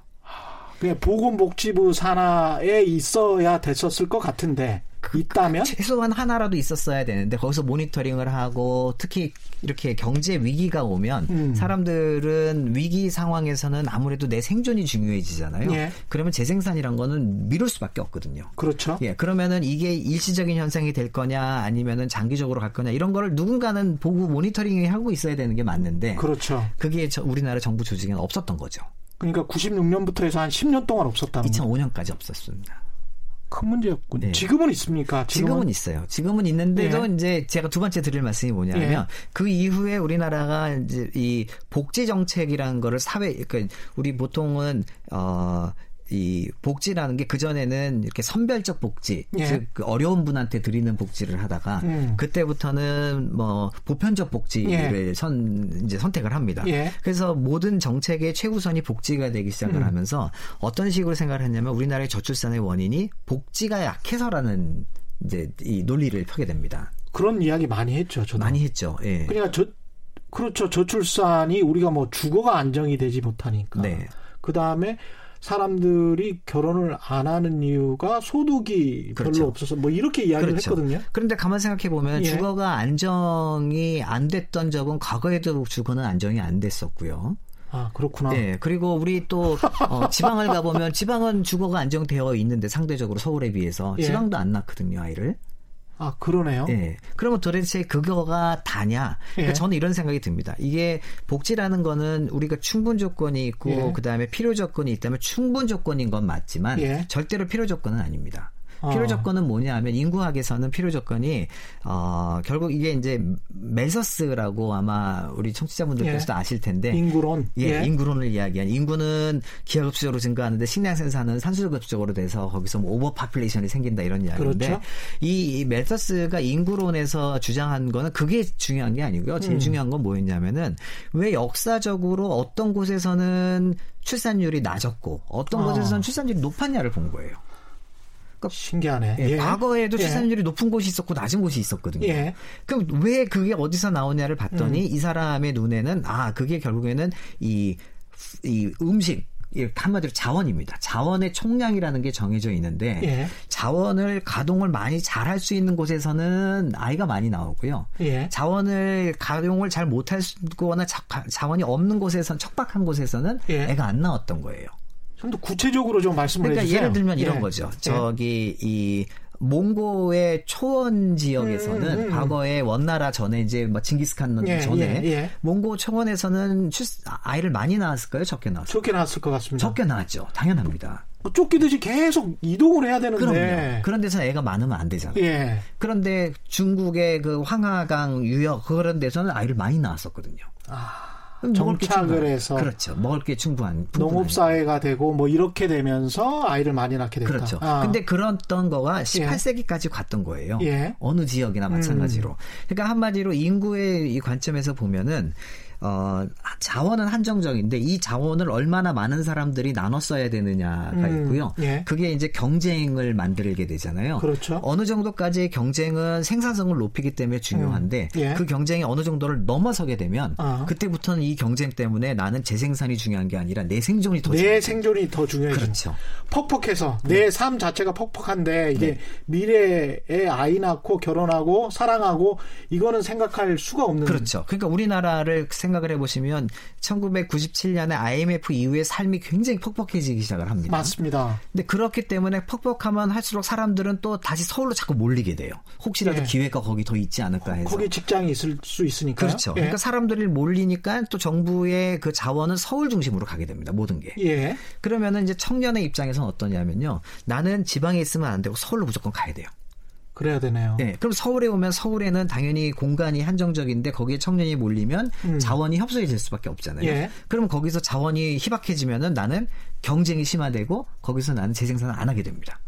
그냥 보건복지부 산하에 있어야 됐었을 것 같은데 있다면 최소한 하나라도 있었어야 되는데 거기서 모니터링을 하고 특히 이렇게 경제 위기가 오면 음. 사람들은 위기 상황에서는 아무래도 내 생존이 중요해지잖아요. 예. 그러면 재생산이란 거는 미룰 수밖에 없거든요. 그렇죠. 예, 그러면은 이게 일시적인 현상이 될 거냐 아니면은 장기적으로 갈 거냐 이런 거를 누군가는 보고 모니터링 하고 있어야 되는 게 맞는데 그렇죠. 그게 저 우리나라 정부 조직에는 없었던 거죠. 그러니까 96년부터 해서 한 10년 동안 없었다는 거. 2005년까지 없었습니다. 큰 문제였군요. 네. 지금은 있습니까? 지금은 있어요. 지금은 있는데도 예. 이제 제가 두 번째 드릴 말씀이 뭐냐면 예. 그 이후에 우리나라가 이제 이 복지 정책이라는 거를 사회 그러니까 우리 보통은 어. 이 복지라는 게 그전에는 이렇게 선별적 복지, 예. 즉 그 어려운 분한테 드리는 복지를 하다가 음. 그때부터는 뭐 보편적 복지를 선 이제 선택을 합니다. 예. 그래서 모든 정책의 최우선이 복지가 되기 시작을 음. 하면서 어떤 식으로 생각을 했냐면 우리나라의 저출산의 원인이 복지가 약해서라는 이제 이 논리를 펴게 됩니다. 그런 이야기 많이 했죠. 저도. 많이 했죠. 예. 그러니까 저 그렇죠. 저출산이 우리가 뭐 주거가 안정이 되지 못하니까. 네. 그 다음에 사람들이 결혼을 안 하는 이유가 소득이 그렇죠. 별로 없어서 뭐 이렇게 이야기를 그렇죠. 했거든요. 그런데 가만 생각해 보면 예. 주거가 안정이 안 됐던 적은 과거에도 주거는 안정이 안 됐었고요. 아 그렇구나. 예. 그리고 우리 또 어, *laughs* 지방을 가보면 지방은 주거가 안정되어 있는데 상대적으로 서울에 비해서 예. 지방도 안 낳거든요 아이를. 아 그러네요. 예. 그러면 도대체 그거가 다냐? 그러니까 예. 저는 이런 생각이 듭니다. 이게 복지라는 거는 우리가 충분 조건이 있고 예. 그 다음에 필요 조건이 있다면 충분 조건인 건 맞지만 예. 절대로 필요 조건은 아닙니다. 어. 필요 조건은 뭐냐 하면 인구학에서는 필요 조건이 어 결국 이게 이제 맬서스라고 아마 우리 청취자분들께서도 아실 텐데 인구론. 예, 인구론을 이야기한 인구는 기하급수적으로 증가하는데 식량 생산은 산술급수적으로 돼서 거기서 뭐 오버 파퓰레이션이 생긴다 이런 이야기인데 그렇죠. 이, 이 맬서스가 인구론에서 주장한 거는 그게 중요한 게 아니고요. 제일 음. 중요한 건 뭐였냐면은 왜 역사적으로 어떤 곳에서는 출산율이 낮았고 어떤 아. 곳에서는 출산율이 높았냐를 본 거예요. 신기하네. 예, 예. 과거에도 예. 출산율이 높은 곳이 있었고 낮은 곳이 있었거든요. 예. 그럼 왜 그게 어디서 나오냐를 봤더니 음. 이 사람의 눈에는 아 그게 결국에는 이, 이 음식 한마디로 자원입니다. 자원의 총량이라는 게 정해져 있는데 예. 자원을 가동을 많이 잘 할 수 있는 곳에서는 아이가 많이 나오고요. 예. 자원을 가동을 잘 못하거나 자 원이 없는 곳에서는 척박한 곳에서는 예. 애가 안 나왔던 거예요. 좀 더 구체적으로 좀 말씀을 그러니까 해주세요. 예를 들면 이런 예. 거죠. 예. 저기 이 몽고의 초원 지역에서는 음, 음, 음. 과거에 원나라 전에 이제 뭐 징기스칸 예, 전에 예, 예. 몽고 초원에서는 출, 아이를 많이 낳았을까요? 적게 낳았을까요? 좋게 나왔을 것 같습니다. 적게 낳았죠. 당연합니다. 뭐 쫓기듯이 계속 이동을 해야 되는데. 그럼요. 그런 데서 애가 많으면 안 되잖아요. 예. 그런데 중국의 그 황하강 유역 그런 데서는 아이를 많이 낳았었거든요. 게 정착을 충분한- 해서. 그렇죠. 먹을 게 충분한 농업 사회가 되고 뭐 이렇게 되면서 아이를 많이 낳게 됐다. 그렇죠. 아. 근데 그랬던 거가 18세기까지 갔던 거예요. 예. 어느 지역이나 마찬가지로. 음. 그러니까 한마디로 인구의 이 관점에서 보면은 어, 자원은 한정적인데 이 자원을 얼마나 많은 사람들이 나눠 써야 되느냐가 음, 있고요. 예. 그게 이제 경쟁을 만들게 되잖아요. 그렇죠. 어느 정도까지의 경쟁은 생산성을 높이기 때문에 중요한데 음, 예. 그 경쟁이 어느 정도를 넘어서게 되면 아. 그때부터는 이 경쟁 때문에 나는 재생산이 중요한 게 아니라 내 생존이 더내 중요해요. 생존이 더 중요해져. 그렇죠. 퍽퍽해서 내삶 자체가 퍽퍽한데 이게 네. 미래에 아이 낳고 결혼하고 사랑하고 이거는 생각할 수가 없는 그렇죠. 그러니까 우리나라를 생 각을 해보시면 1997년에 IMF 이후에 삶이 굉장히 퍽퍽해지기 시작을 합니다. 맞습니다. 근데 그렇기 때문에 퍽퍽하면 할수록 사람들은 또 다시 서울로 자꾸 몰리게 돼요. 혹시라도 예. 기회가 거기 더 있지 않을까 해서. 거기 직장이 있을 수 있으니까요. 그렇죠. 예. 그러니까 사람들이 몰리니까 또 정부의 그 자원은 서울 중심으로 가게 됩니다. 모든 게. 예. 그러면은 이제 청년의 입장에서는 어떠냐면요. 나는 지방에 있으면 안 되고 서울로 무조건 가야 돼요. 그래야 되네요. 네, 그럼 서울에 오면 서울에는 당연히 공간이 한정적인데 거기에 청년이 몰리면 음. 자원이 협소해질 수밖에 없잖아요. 예. 그럼 거기서 자원이 희박해지면은 나는 경쟁이 심화되고 거기서 나는 재생산을 안 하게 됩니다.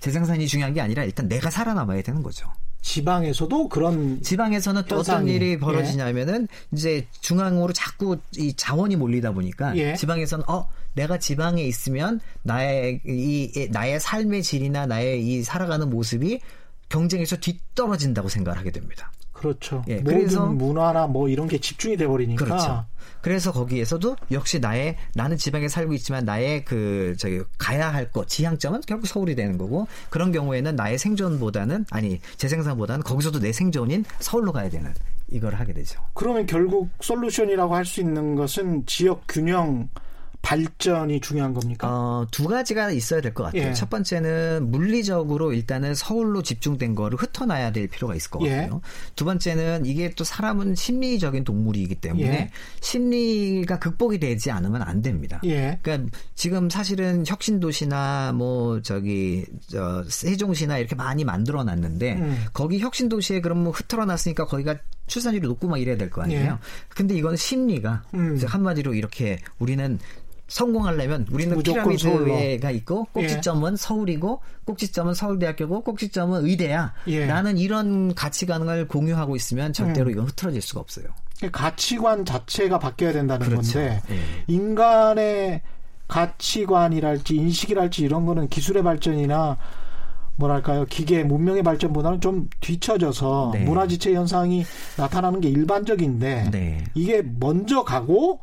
재생산이 중요한 게 아니라 일단 내가 살아남아야 되는 거죠. 지방에서도 그런 지방에서는 또 어떤 일이 예. 벌어지냐면은 이제 중앙으로 자꾸 이 자원이 몰리다 보니까 예. 지방에서는 어 내가 지방에 있으면 나의 이 이- 나의 삶의 질이나 나의 이 살아가는 모습이 경쟁에서 뒤떨어진다고 생각을 하게 됩니다. 그렇죠. 예, 그래서- 문화나 뭐 이런 게 집중이 돼 버리니까 그렇죠. 그래서 거기에서도 역시 나의 나는 지방에 살고 있지만 나의 그 저기 가야 할것 지향점은 결국 서울이 되는 거고 그런 경우에는 나의 생존보다는 아니 재 생산보다는 거기서도 내 생존인 서울로 가야 되는 이걸 하게 되죠. 그러면 결국 솔루션이라고 할 수 있는 것은 지역 균형 발전이 중요한 겁니까? 어, 두 가지가 있어야 될 것 같아요. 예. 첫 번째는 물리적으로 일단은 서울로 집중된 거를 흩어놔야 될 필요가 있을 것 예. 같고요. 두 번째는 이게 또 사람은 심리적인 동물이기 때문에 예. 심리가 극복이 되지 않으면 안 됩니다. 예. 그러니까 지금 사실은 혁신도시나 뭐 저기 저 세종시나 이렇게 많이 만들어 놨는데 음. 거기 혁신도시에 그럼 뭐 흐트러 놨으니까 거기가 출산율이 높고 막 이래야 될 거 아니에요. 예. 근데 이건 심리가 음. 한마디로 이렇게 우리는 성공하려면 우리는 피라미드가 있고 예. 꼭지점은 서울이고 꼭지점은 서울대학교고 꼭지점은 의대야. 예. 나는 이런 가치관을 공유하고 있으면 절대로 음. 이건 흐트러질 수가 없어요. 가치관 자체가 바뀌어야 된다는 그렇죠. 건데 예. 인간의 가치관이랄지 인식이랄지 이런 거는 기술의 발전이나 뭐랄까요 기계 문명의 발전보다는 좀 뒤처져서 네. 문화지체 현상이 나타나는 게 일반적인데 네. 이게 먼저 가고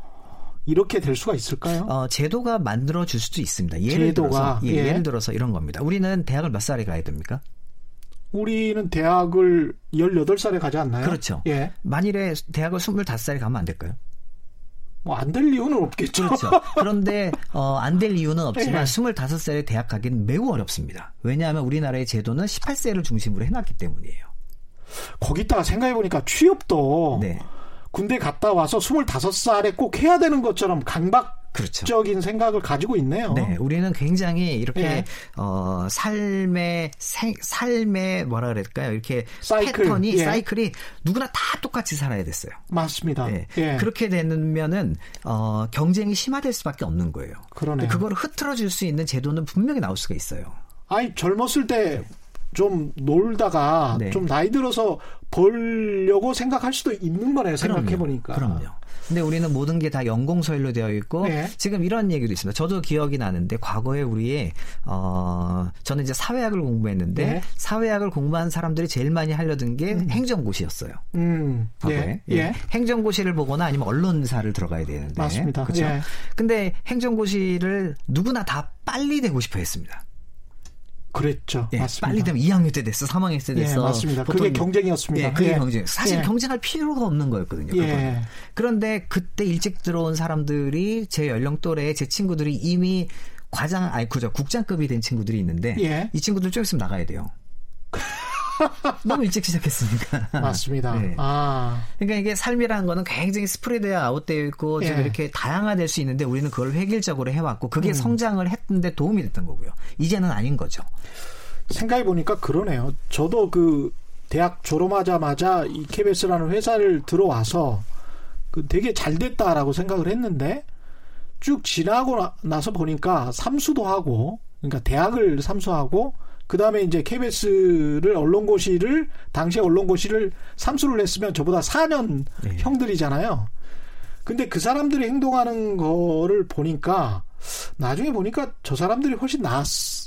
이렇게 될 수가 있을까요? 어, 제도가 만들어 줄 수도 있습니다. 예를 제도가, 들어서 예, 예. 예 를 들어서 이런 겁니다. 우리는 대학을 몇 살에 가야 됩니까? 우리는 대학을 18살에 가지 않나요? 그렇죠. 예. 만일에 대학을 25살에 가면 안 될까요? 뭐 안 될 이유는 없겠죠. 그렇죠. 그런데 어, 안 될 이유는 없지만 예. 25살에 대학 가기는 매우 어렵습니다. 왜냐하면 우리나라의 제도는 18세를 중심으로 해놨기 때문이에요. 거기다가 생각해 보니까 취업도 네. 군대 갔다 와서 25살에 꼭 해야 되는 것처럼 강박적인 그렇죠. 생각을 가지고 있네요. 네, 우리는 굉장히 이렇게 예. 어 삶의 생, 삶의 뭐라 그럴까요? 이렇게 사이클, 패턴이 예. 사이클이 누구나 다 똑같이 살아야 됐어요. 맞습니다. 네. 예. 그렇게 되면은 어, 경쟁이 심화될 수밖에 없는 거예요. 그러네요. 그걸 흐트러질 수 있는 제도는 분명히 나올 수가 있어요. 아니 젊었을 때 좀 놀다가 네. 좀 나이 들어서 벌려고 생각할 수도 있는 거네요. 생각해 보니까. 그럼요. 근데 우리는 모든 게 다 연공서열로 되어 있고 네. 지금 이런 얘기도 있습니다. 저도 기억이 나는데 과거에 우리의 어 저는 이제 사회학을 공부했는데 네. 사회학을 공부한 사람들이 제일 많이 하려던 게 행정고시였어요. 음. 과거에. 예. 예. 행정고시를 보거나 아니면 언론사를 들어가야 되는데. 맞습니다. 그렇죠. 예. 근데 행정고시를 누구나 다 빨리 되고 싶어 했습니다. 그랬죠. 예, 맞습니다. 빨리 되면 2학년 때 됐어, 3학년 때 예, 됐어. 맞습니다. 보통 그게 경쟁이었습니다. 예, 그게 예. 경쟁. 사실 예. 경쟁할 필요가 없는 거였거든요. 예. 그런데 그때 일찍 들어온 사람들이 제 연령 또래 제 친구들이 이미 과장 아니 그죠 국장급이 된 친구들이 있는데 예. 이 친구들 좀 있으면 나가야 돼요. *laughs* 너무 일찍 시작했으니까. 맞습니다. 네. 아. 그러니까 이게 삶이라는 거는 굉장히 스프레드에 아웃되어 있고 좀 예. 이렇게 다양화될 수 있는데 우리는 그걸 획일적으로 해왔고 음. 그게 성장을 했는데 도움이 됐던 거고요. 이제는 아닌 거죠. 생각해 보니까 그러네요. 저도 그 대학 졸업하자마자 이 KBS라는 회사를 들어와서 그 되게 잘 됐다라고 생각을 했는데 쭉 지나고 나- 나서 보니까 삼수도 하고 그러니까 대학을 삼수하고 그 다음에 이제 KBS를 언론고시를 당시에 언론고시를 삼수를 했으면 저보다 4년 네. 형들이잖아요. 근데 그 사람들이 행동하는 거를 보니까 나중에 보니까 저 사람들이 훨씬 나았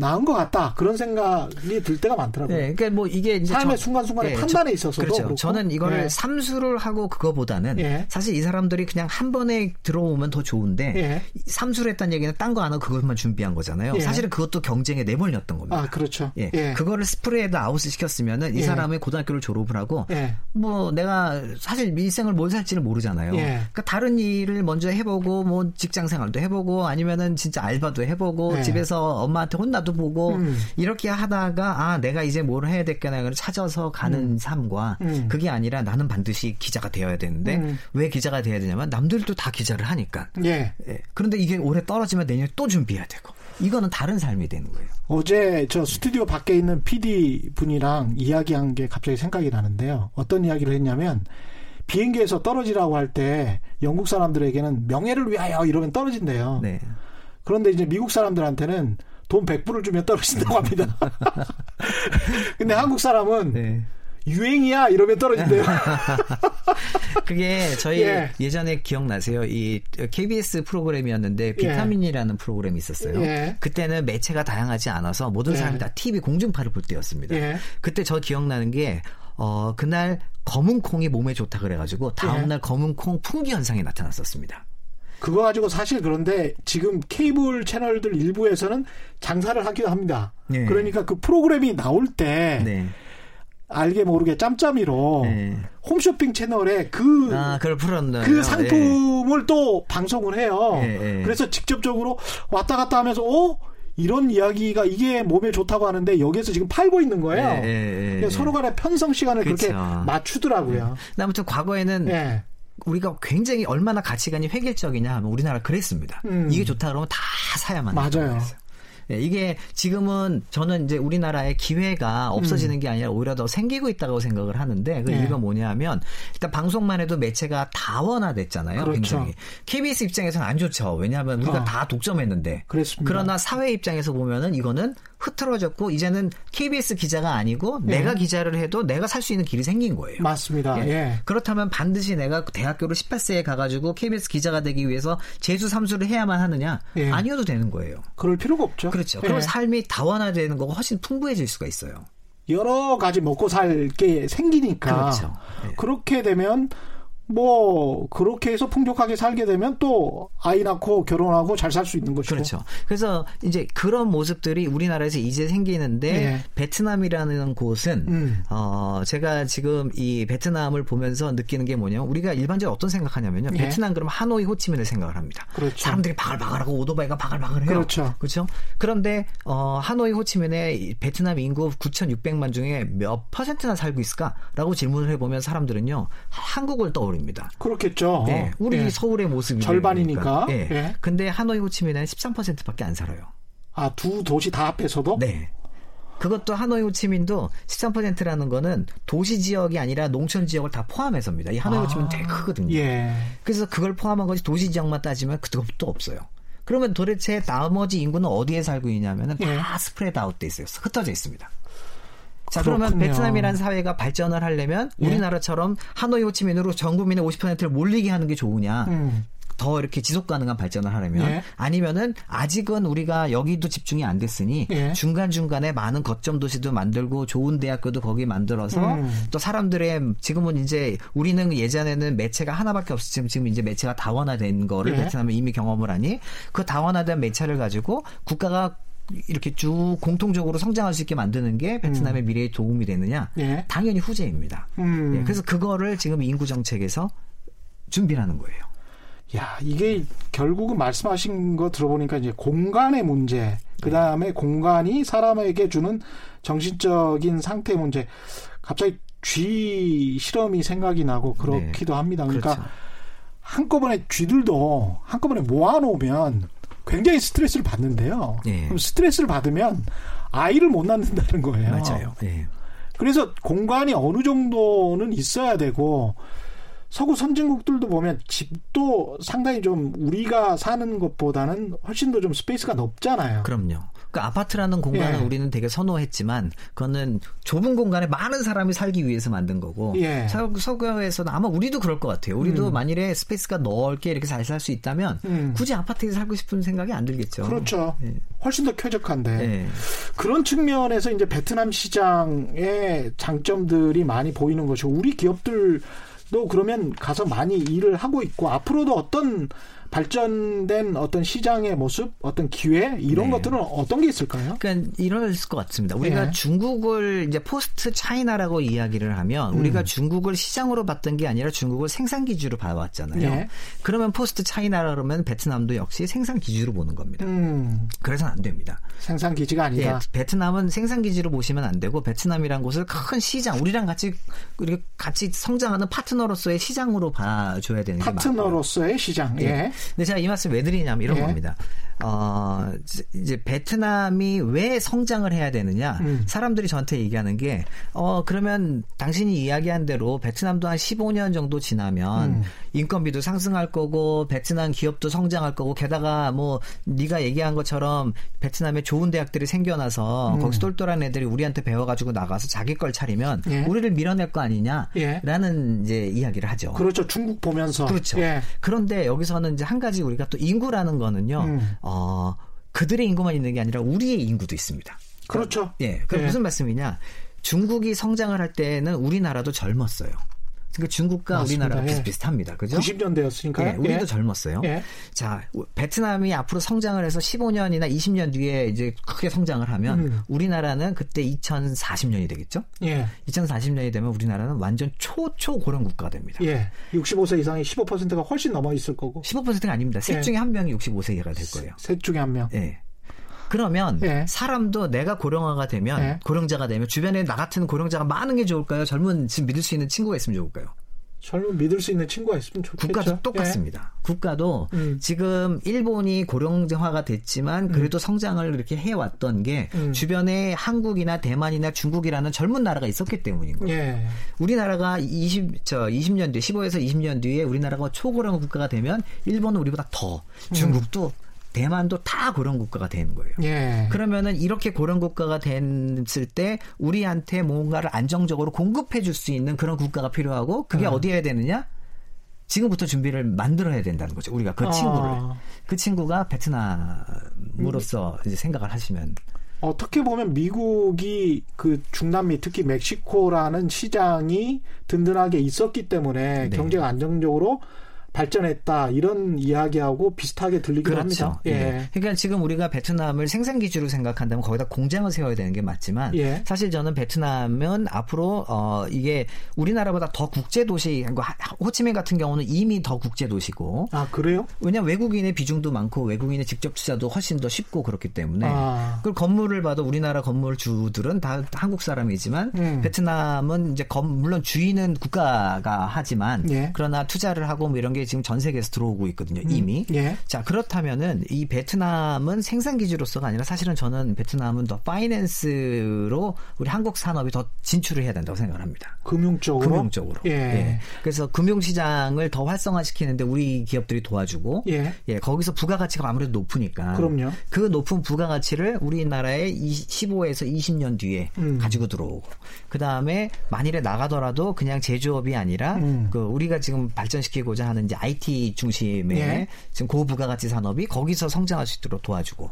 나은 것 같다 그런 생각이 들 때가 많더라고요. 네, 그러니까 뭐 이게 이제 삶의 저- 순간순간의 예, 판단에 저- 있어서도 그렇죠. 그렇고. 저는 이거를 예. 삼수를 하고 그거보다는 예. 사실 이 사람들이 그냥 한 번에 들어오면 더 좋은데 예. 삼수를 했다는 얘기는 딴 거 안 하고 그것만 준비한 거잖아요. 예. 사실은 그것도 경쟁에 내몰렸던 겁니다. 아 그렇죠. 예. 예. 그거를 스프레이에다 아웃을 시켰으면은 이 예. 사람이 고등학교를 졸업을 하고 예. 뭐 내가 사실 일생을 뭘 살지를 모르잖아요. 예. 그러니까 다른 일을 먼저 해보고 뭐 직장 생활도 해보고 아니면은 진짜 알바도 해보고 예. 집에서 엄마한테 혼나도 보고 음. 이렇게 하다가 아 내가 이제 뭘 해야 될까나 이걸 찾아서 가는 삶과 음. 그게 아니라 나는 반드시 기자가 되어야 되는데 음. 왜 기자가 돼야 되냐면 남들도 다 기자를 하니까. 예. 예. 그런데 이게 올해 떨어지면 내년에 또 준비해야 되고 이거는 다른 삶이 되는 거예요. 어제 저 스튜디오 밖에 있는 PD 분이랑 이야기한 게 갑자기 생각이 나는데요. 어떤 이야기를 했냐면 비행기에서 떨어지라고 할 때 영국 사람들에게는 명예를 위하여 이러면 떨어진대요. 네. 그런데 이제 미국 사람들한테는 돈 100불을 주면 떨어진다고 합니다. *laughs* 근데 한국 사람은 네. 유행이야 이러면 떨어진대요. *laughs* 그게 저희 예. 예. 전에 기억나세요? 이 KBS 프로그램이었는데 비타민이라는 프로그램이 있었어요. 예. 그때는 매체가 다양하지 않아서 모든 예. 사람이 다 TV 공중파를 볼 때였습니다. 예. 그때 저 기억나는 게 어, 그날 검은 콩이 몸에 좋다 그래가지고 다음날 예. 검은 콩 풍기 현상이 나타났었습니다. 그거 가지고 사실 그런데 지금 케이블 채널들 일부에서는 장사를 하기도 합니다. 네. 그러니까 그 프로그램이 나올 때 네. 알게 모르게 짬짬이로 네. 홈쇼핑 채널에 그, 아? 그 상품을 또 방송을 해요. 예, 예. 그래서 직접적으로 왔다 갔다 하면서, 어? 이런 이야기가 이게 몸에 좋다고 하는데 여기에서 지금 팔고 있는 거예요. 예, 예, 예. 서로 간의 편성 시간을 그렇게 그렇죠. 맞추더라고요. 근데 아무튼 과거에는 예. 우리가 굉장히 얼마나 가치관이 획일적이냐 하면 우리나라 그랬습니다. 음. 이게 좋다 그러면 다 사야만 맞아요. 예, 이게 지금은 저는 이제 우리나라의 기회가 없어지는 게 아니라 오히려 더 생기고 있다고 생각을 하는데 그 네. 이유가 뭐냐면 일단 방송만 해도 매체가 다원화됐잖아요. 그렇죠. 굉장히 KBS 입장에서는 안 좋죠. 왜냐하면 우리가 어. 다 독점했는데 그랬습니다. 그러나 사회 입장에서 보면은 이거는 흐트러졌고 이제는 KBS 기자가 아니고 네. 내가 기자를 해도 내가 살 수 있는 길이 생긴 거예요. 맞습니다. 예. 예. 그렇다면 반드시 내가 대학교를 18세에 가가지고 KBS 기자가 되기 위해서 재수 삼수를 해야만 하느냐? 예. 아니어도 되는 거예요. 그럴 필요가 없죠. 그렇죠. 예. 그럼 삶이 다원화되는 거고 훨씬 풍부해질 수가 있어요. 여러 가지 먹고 살 게 생기니까. 그렇죠. 예. 그렇게 되면 뭐 그렇게 해서 풍족하게 살게 되면 또 아이 낳고 결혼하고 잘 살 수 있는 것이고. 그렇죠. 그래서 이제 그런 모습들이 우리나라에서 이제 생기는데 예. 베트남이라는 곳은 음. 어 제가 지금 이 베트남을 보면서 느끼는 게 뭐냐면 우리가 일반적으로 어떤 생각하냐면요. 예. 베트남 그러면 하노이 호치민을 생각을 합니다. 그렇죠. 사람들이 바글바글하고 오토바이가 바글바글해요. 그렇죠. 그렇죠. 그런데 어 하노이 호치민의 이 베트남 인구 9,600만 중에 몇 퍼센트나 살고 있을까라고 질문을 해 보면 사람들은요 한국을 떠올립니다. 그렇겠죠. 네, 우리 예. 서울의 모습이 절반이니까. 예. 예. 근데 하노이 호치민은 13%밖에 안 살아요. 아, 두 도시 다 합해서도? 네. 그것도 하노이 호치민도 13%라는 거는 도시 지역이 아니라 농촌 지역을 다 포함해서입니다. 이 하노이 아, 호치민 되게 크거든요. 예. 그래서 그걸 포함한 것이 도시 지역만 따지면 그것도 없어요. 그러면 도대체 나머지 인구는 어디에 살고 있냐면은 예. 다 스프레드 아웃돼 있어요. 흩어져 있습니다. 자, 그러면. 베트남이라는 사회가 발전을 하려면 예. 우리나라처럼 하노이 호치민으로 전 국민의 50%를 몰리게 하는 게 좋으냐? 음. 더 이렇게 지속 가능한 발전을 하려면 예. 아니면은 아직은 우리가 여기도 집중이 안 됐으니 예. 중간 중간에 많은 거점 도시도 만들고 좋은 대학교도 거기 만들어서 음. 또 사람들의 지금은 이제 우리는 예전에는 매체가 하나밖에 없었지만 지금 이제 매체가 다원화된 거를 예. 베트남에 이미 경험을 하니 그 다원화된 매체를 가지고 국가가 이렇게 쭉 공통적으로 성장할 수 있게 만드는 게 베트남의 미래에 도움이 되느냐? 예. 당연히 후제입니다. 음. 예, 그래서 그거를 지금 인구 정책에서 준비하는 거예요. 야, 이게 결국은 말씀하신 거 들어보니까 이제 공간의 문제, 그 다음에 공간이 사람에게 주는 정신적인 상태 문제. 갑자기 쥐 실험이 생각이 나고 그렇기도 합니다. 그러니까 그렇죠. 한꺼번에 쥐들도 한꺼번에 모아놓으면 굉장히 스트레스를 받는데요. 예. 그럼 스트레스를 받으면 아이를 못 낳는다는 거예요. 맞아요. 예. 그래서 공간이 어느 정도는 있어야 되고 서구 선진국들도 보면 집도 상당히 좀 우리가 사는 것보다는 훨씬 더 좀 space가 넓잖아요. 그럼요. 그 아파트라는 공간을 예. 우리는 되게 선호했지만 그거는 좁은 공간에 많은 사람이 살기 위해서 만든 거고 예. 서- 서구에서는 아마 우리도 그럴 것 같아요. 우리도 만일에 space가 넓게 이렇게 잘 살 수 있다면 음. 굳이 아파트에 살고 싶은 생각이 안 들겠죠. 그렇죠. 예. 훨씬 더 쾌적한데. 예. 그런 측면에서 이제 베트남 시장의 장점들이 많이 보이는 것이고 우리 기업들 도 그러면 가서 많이 일을 하고 있고 앞으로도 어떤 발전된 어떤 시장의 모습, 어떤 기회 이런 네. 것들은 어떤 게 있을까요? 그러니까 이럴 것 같습니다. 우리가 예. 중국을 이제 포스트 차이나라고 이야기를 하면 음. 우리가 중국을 시장으로 봤던 게 아니라 중국을 생산 기주로 봐왔잖아요. 예. 그러면 포스트 차이나라 그러면 베트남도 역시 생산 기주로 보는 겁니다. 음, 그래서는 안 됩니다. 생산 기지가 예, 아니다. 베트남은 생산 기지로 보시면 안 되고 베트남이란 곳을 큰 시장, 우리랑 같이 우리 같이 성장하는 파트너로서의 시장으로 봐줘야 되는. 파트너로서의 시장. 예. 근데 제가 이 말씀 왜 드리냐면 이런 예. 겁니다. 어, 이제 베트남이 왜 성장을 해야 되느냐? 음. 사람들이 저한테 얘기하는 게, 어, 그러면 당신이 이야기한 대로 베트남도 한 15년 정도 지나면 음. 인건비도 상승할 거고, 베트남 기업도 성장할 거고, 게다가 뭐, 네가 얘기한 것처럼 베트남에 좋은 대학들이 생겨나서 음. 거기서 똘똘한 애들이 우리한테 배워가지고 나가서 자기 걸 차리면 예. 우리를 밀어낼 거 아니냐? 예. 라는 이제 이야기를 하죠. 그렇죠. 중국 보면서. 그렇죠. 예. 그런데 여기서는 이제 한 가지 우리가 또 인구라는 거는요. 음. 어, 그들의 인구만 있는 게 아니라 우리의 인구도 있습니다. 그렇죠. 예. 그 예. 무슨 말씀이냐? 중국이 성장을 할 때는 우리나라도 젊었어요. 그러니까 중국과 맞습니다. 우리나라가 예. 비슷비슷합니다. 그죠? 90년대였으니까요. 예, 우리도 젊었어요. 예. 자, 우- 베트남이 앞으로 성장을 해서 15년이나 20년 뒤에 이제 크게 성장을 하면 음. 우리나라는 그때 2040년이 되겠죠? 예. 2040년이 되면 우리나라는 완전 초초 고령 국가가 됩니다. 예. 65세 이상이 15%가 훨씬 넘어 있을 거고. 15%가 아닙니다. 셋 예. 중에 한 명이 65세가 될 거예요. 셋 중에 한 명. 예. 그러면 예. 사람도 내가 고령화가 되면 예. 고령자가 되면 주변에 나 같은 고령자가 많은 게 좋을까요? 젊은 지금 믿을 수 있는 친구가 있으면 좋을까요? 젊은 믿을 수 있는 친구가 있으면 좋겠죠. 국가도 똑같습니다. 국가도 음. 지금 일본이 고령화가 됐지만 그래도 성장을 이렇게 해왔던 게 음. 주변에 한국이나 대만이나 중국이라는 젊은 나라가 있었기 때문인 예. 거예요. 예. 우리나라가 20, 저 20년 뒤, 15에서 20년 뒤에 우리나라가 초고령 국가가 되면 일본은 우리보다 더, 중국도 대만도 다 고령 국가가 되는 거예요. 예. 그러면은 이렇게 고령 국가가 됐을 때 우리한테 뭔가를 안정적으로 공급해 줄 수 있는 그런 국가가 필요하고 그게 음. 어디에 되느냐? 지금부터 준비를 만들어야 된다는 거죠. 우리가 그 친구를. 아. 그 친구가 베트남으로서 이제 생각을 하시면 어떻게 보면 미국이 그 중남미 특히 멕시코라는 시장이 든든하게 있었기 때문에 네. 경제가 안정적으로 발전했다 이런 이야기하고 비슷하게 들리기도 그렇죠. 합니다. 예. 예. 그러니까 지금 우리가 베트남을 생산 기주로 생각한다면 거기다 공장을 세워야 되는 게 맞지만 예. 사실 저는 베트남은 앞으로 어 이게 우리나라보다 더 국제 도시 호치민 같은 경우는 이미 더 국제 도시고 아 그래요? 왜냐 외국인의 비중도 많고 외국인의 직접 투자도 훨씬 더 쉽고 그렇기 때문에 아. 그 건물을 봐도 우리나라 건물주들은 다 한국 사람이지만 음. 베트남은 이제 건, 물론 주인은 국가가 하지만 예. 그러나 투자를 하고 뭐 이런 게 지금 전 세계에서 들어오고 있거든요 이미 예. 자 그렇다면은 이 베트남은 생산 기지로서가 아니라 사실은 저는 베트남은 더 파이낸스로 우리 한국 산업이 더 진출을 해야 된다고 생각을 합니다. 금융 쪽으로. 금융 쪽으로. 예. 그래서 금융 시장을 더 활성화시키는데 우리 기업들이 도와주고 예. 거기서 부가가치가 아무래도 높으니까 그럼요. 그 높은 부가가치를 우리나라의 15에서 20년 뒤에 음. 가지고 들어오고 그 다음에 만일에 나가더라도 그냥 제조업이 아니라 음. 그 우리가 지금 발전시키고자 하는 이제 IT 중심의 예. 지금 고부가가치 산업이 거기서 성장할 수 있도록 도와주고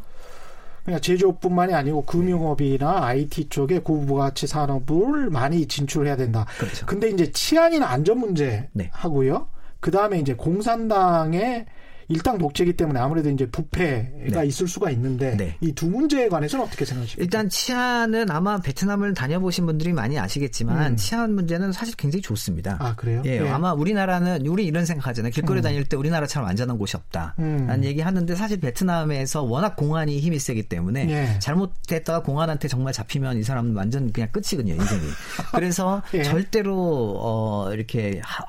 그냥 제조업뿐만이 아니고 금융업이나 IT 쪽에 고부가치 산업을 많이 진출해야 된다. 그렇죠. 근데 이제 치안이나 안전 문제 네. 하고요. 그 다음에 이제 공산당의 일당 독재기 때문에 아무래도 이제 부패가 네. 있을 수가 있는데 네. 이두 문제에 관해서는 어떻게 생각하십니까? 일단 치안은 아마 베트남을 다녀보신 분들이 많이 아시겠지만 음. 치안 문제는 사실 굉장히 좋습니다. 아 그래요? 예, 아마 우리나라는 우리 이런 생각하잖아요. 길거리 다닐 때 우리나라처럼 안전한 곳이 없다. 음. 라는 얘기 하는데 사실 베트남에서 워낙 공안이 힘이 세기 때문에 예. 잘못됐다가 공안한테 정말 잡히면 이 사람은 완전 그냥 끝이거든요, 인생이. *laughs* 그래서 예. 절대로 어 이렇게 하-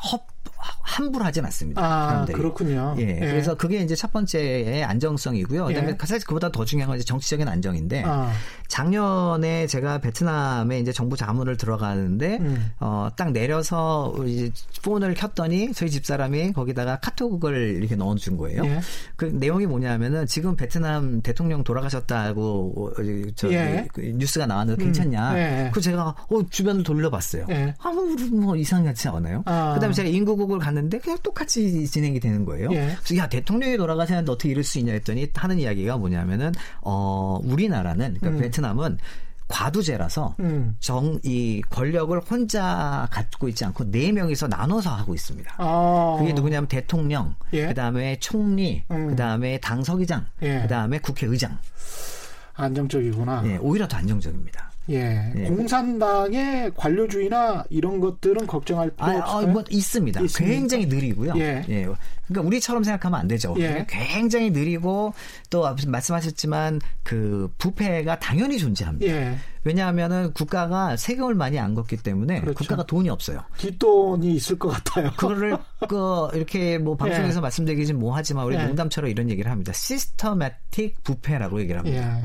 헛 함부로하진 않습니다. 아 사람들이. 그렇군요. 예, 예. 그래서 그게 이제 첫 번째의 안정성이고요. 그다음에 예. 사실 그보다 더 중요한 건 이제 정치적인 안정인데 아, 작년에 제가 베트남에 이제 정부 자문을 들어가는데 음. 어딱 내려서 이제 폰을 켰더니 저희 집 사람이 거기다가 카톡을 이렇게 넣어준 거예요. 예. 그 내용이 뭐냐면은 지금 베트남 대통령 돌아가셨다고 저 예. 그 뉴스가 나왔는데 음. 괜찮냐? 음. 예. 그 제가 어 주변을 돌려봤어요. 예. 아무 뭐 이상하지 않아요. 아. 그다음에 제가 인구국을 갔는데 그냥 똑같이 진행이 되는 거예요. 예. 그래서 야 대통령이 돌아가셨는데 어떻게 이럴 수 있냐 했더니 하는 이야기가 뭐냐면은 어 우리나라는 그러니까 음. 베트남 은 과두제라서 음. 정이 권력을 혼자 갖고 있지 않고 네 명이서 나눠서 하고 있습니다. 아. 그게 누구냐면 대통령, 예. 그다음에 총리, 음. 그다음에 당서기장, 예. 그다음에 국회의장. 안정적이구나. 예, 오히려 더 안정적입니다. 예. 예. 공산당의 관료주의나 이런 것들은 걱정할 필요 아, 없어요. 아, 뭐 있습니다. 있습니까? 굉장히 느리고요. 예. 예. 그러니까 우리처럼 생각하면 안 되죠. 예. 굉장히 느리고 또 말씀하셨지만 그 부패가 당연히 존재합니다. 예. 왜냐하면은 국가가 세금을 많이 안 걷기 때문에 그렇죠. 국가가 돈이 없어요. 뒷돈이 있을 것 같아요. *laughs* 그거를 그 이렇게 뭐 방송에서 예. 말씀드리긴 뭐 하지만 우리 예. 농담처럼 이런 얘기를 합니다. 시스터매틱 부패라고 얘기를 합니다.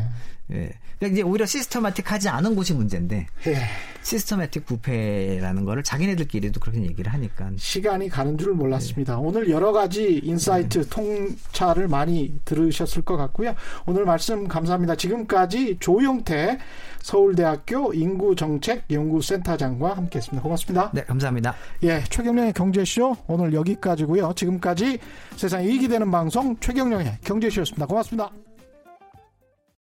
예. 예. 그러니까 이제 오히려 systematic하지 않은 곳이 문제인데 예. systematic 부패라는 거를 자기네들끼리도 그렇게 얘기를 하니까 시간이 가는 줄 몰랐습니다. 예. 오늘 여러 가지 insight 네. 통찰을 많이 들으셨을 것 같고요. 오늘 말씀 감사합니다. 지금까지 조영태 서울대학교 인구정책연구센터장과 함께했습니다. 고맙습니다. 네, 감사합니다. 예, 최경영의 경제쇼 오늘 여기까지고요. 지금까지 세상 이익이 되는 방송 최경영의 경제쇼였습니다. 고맙습니다.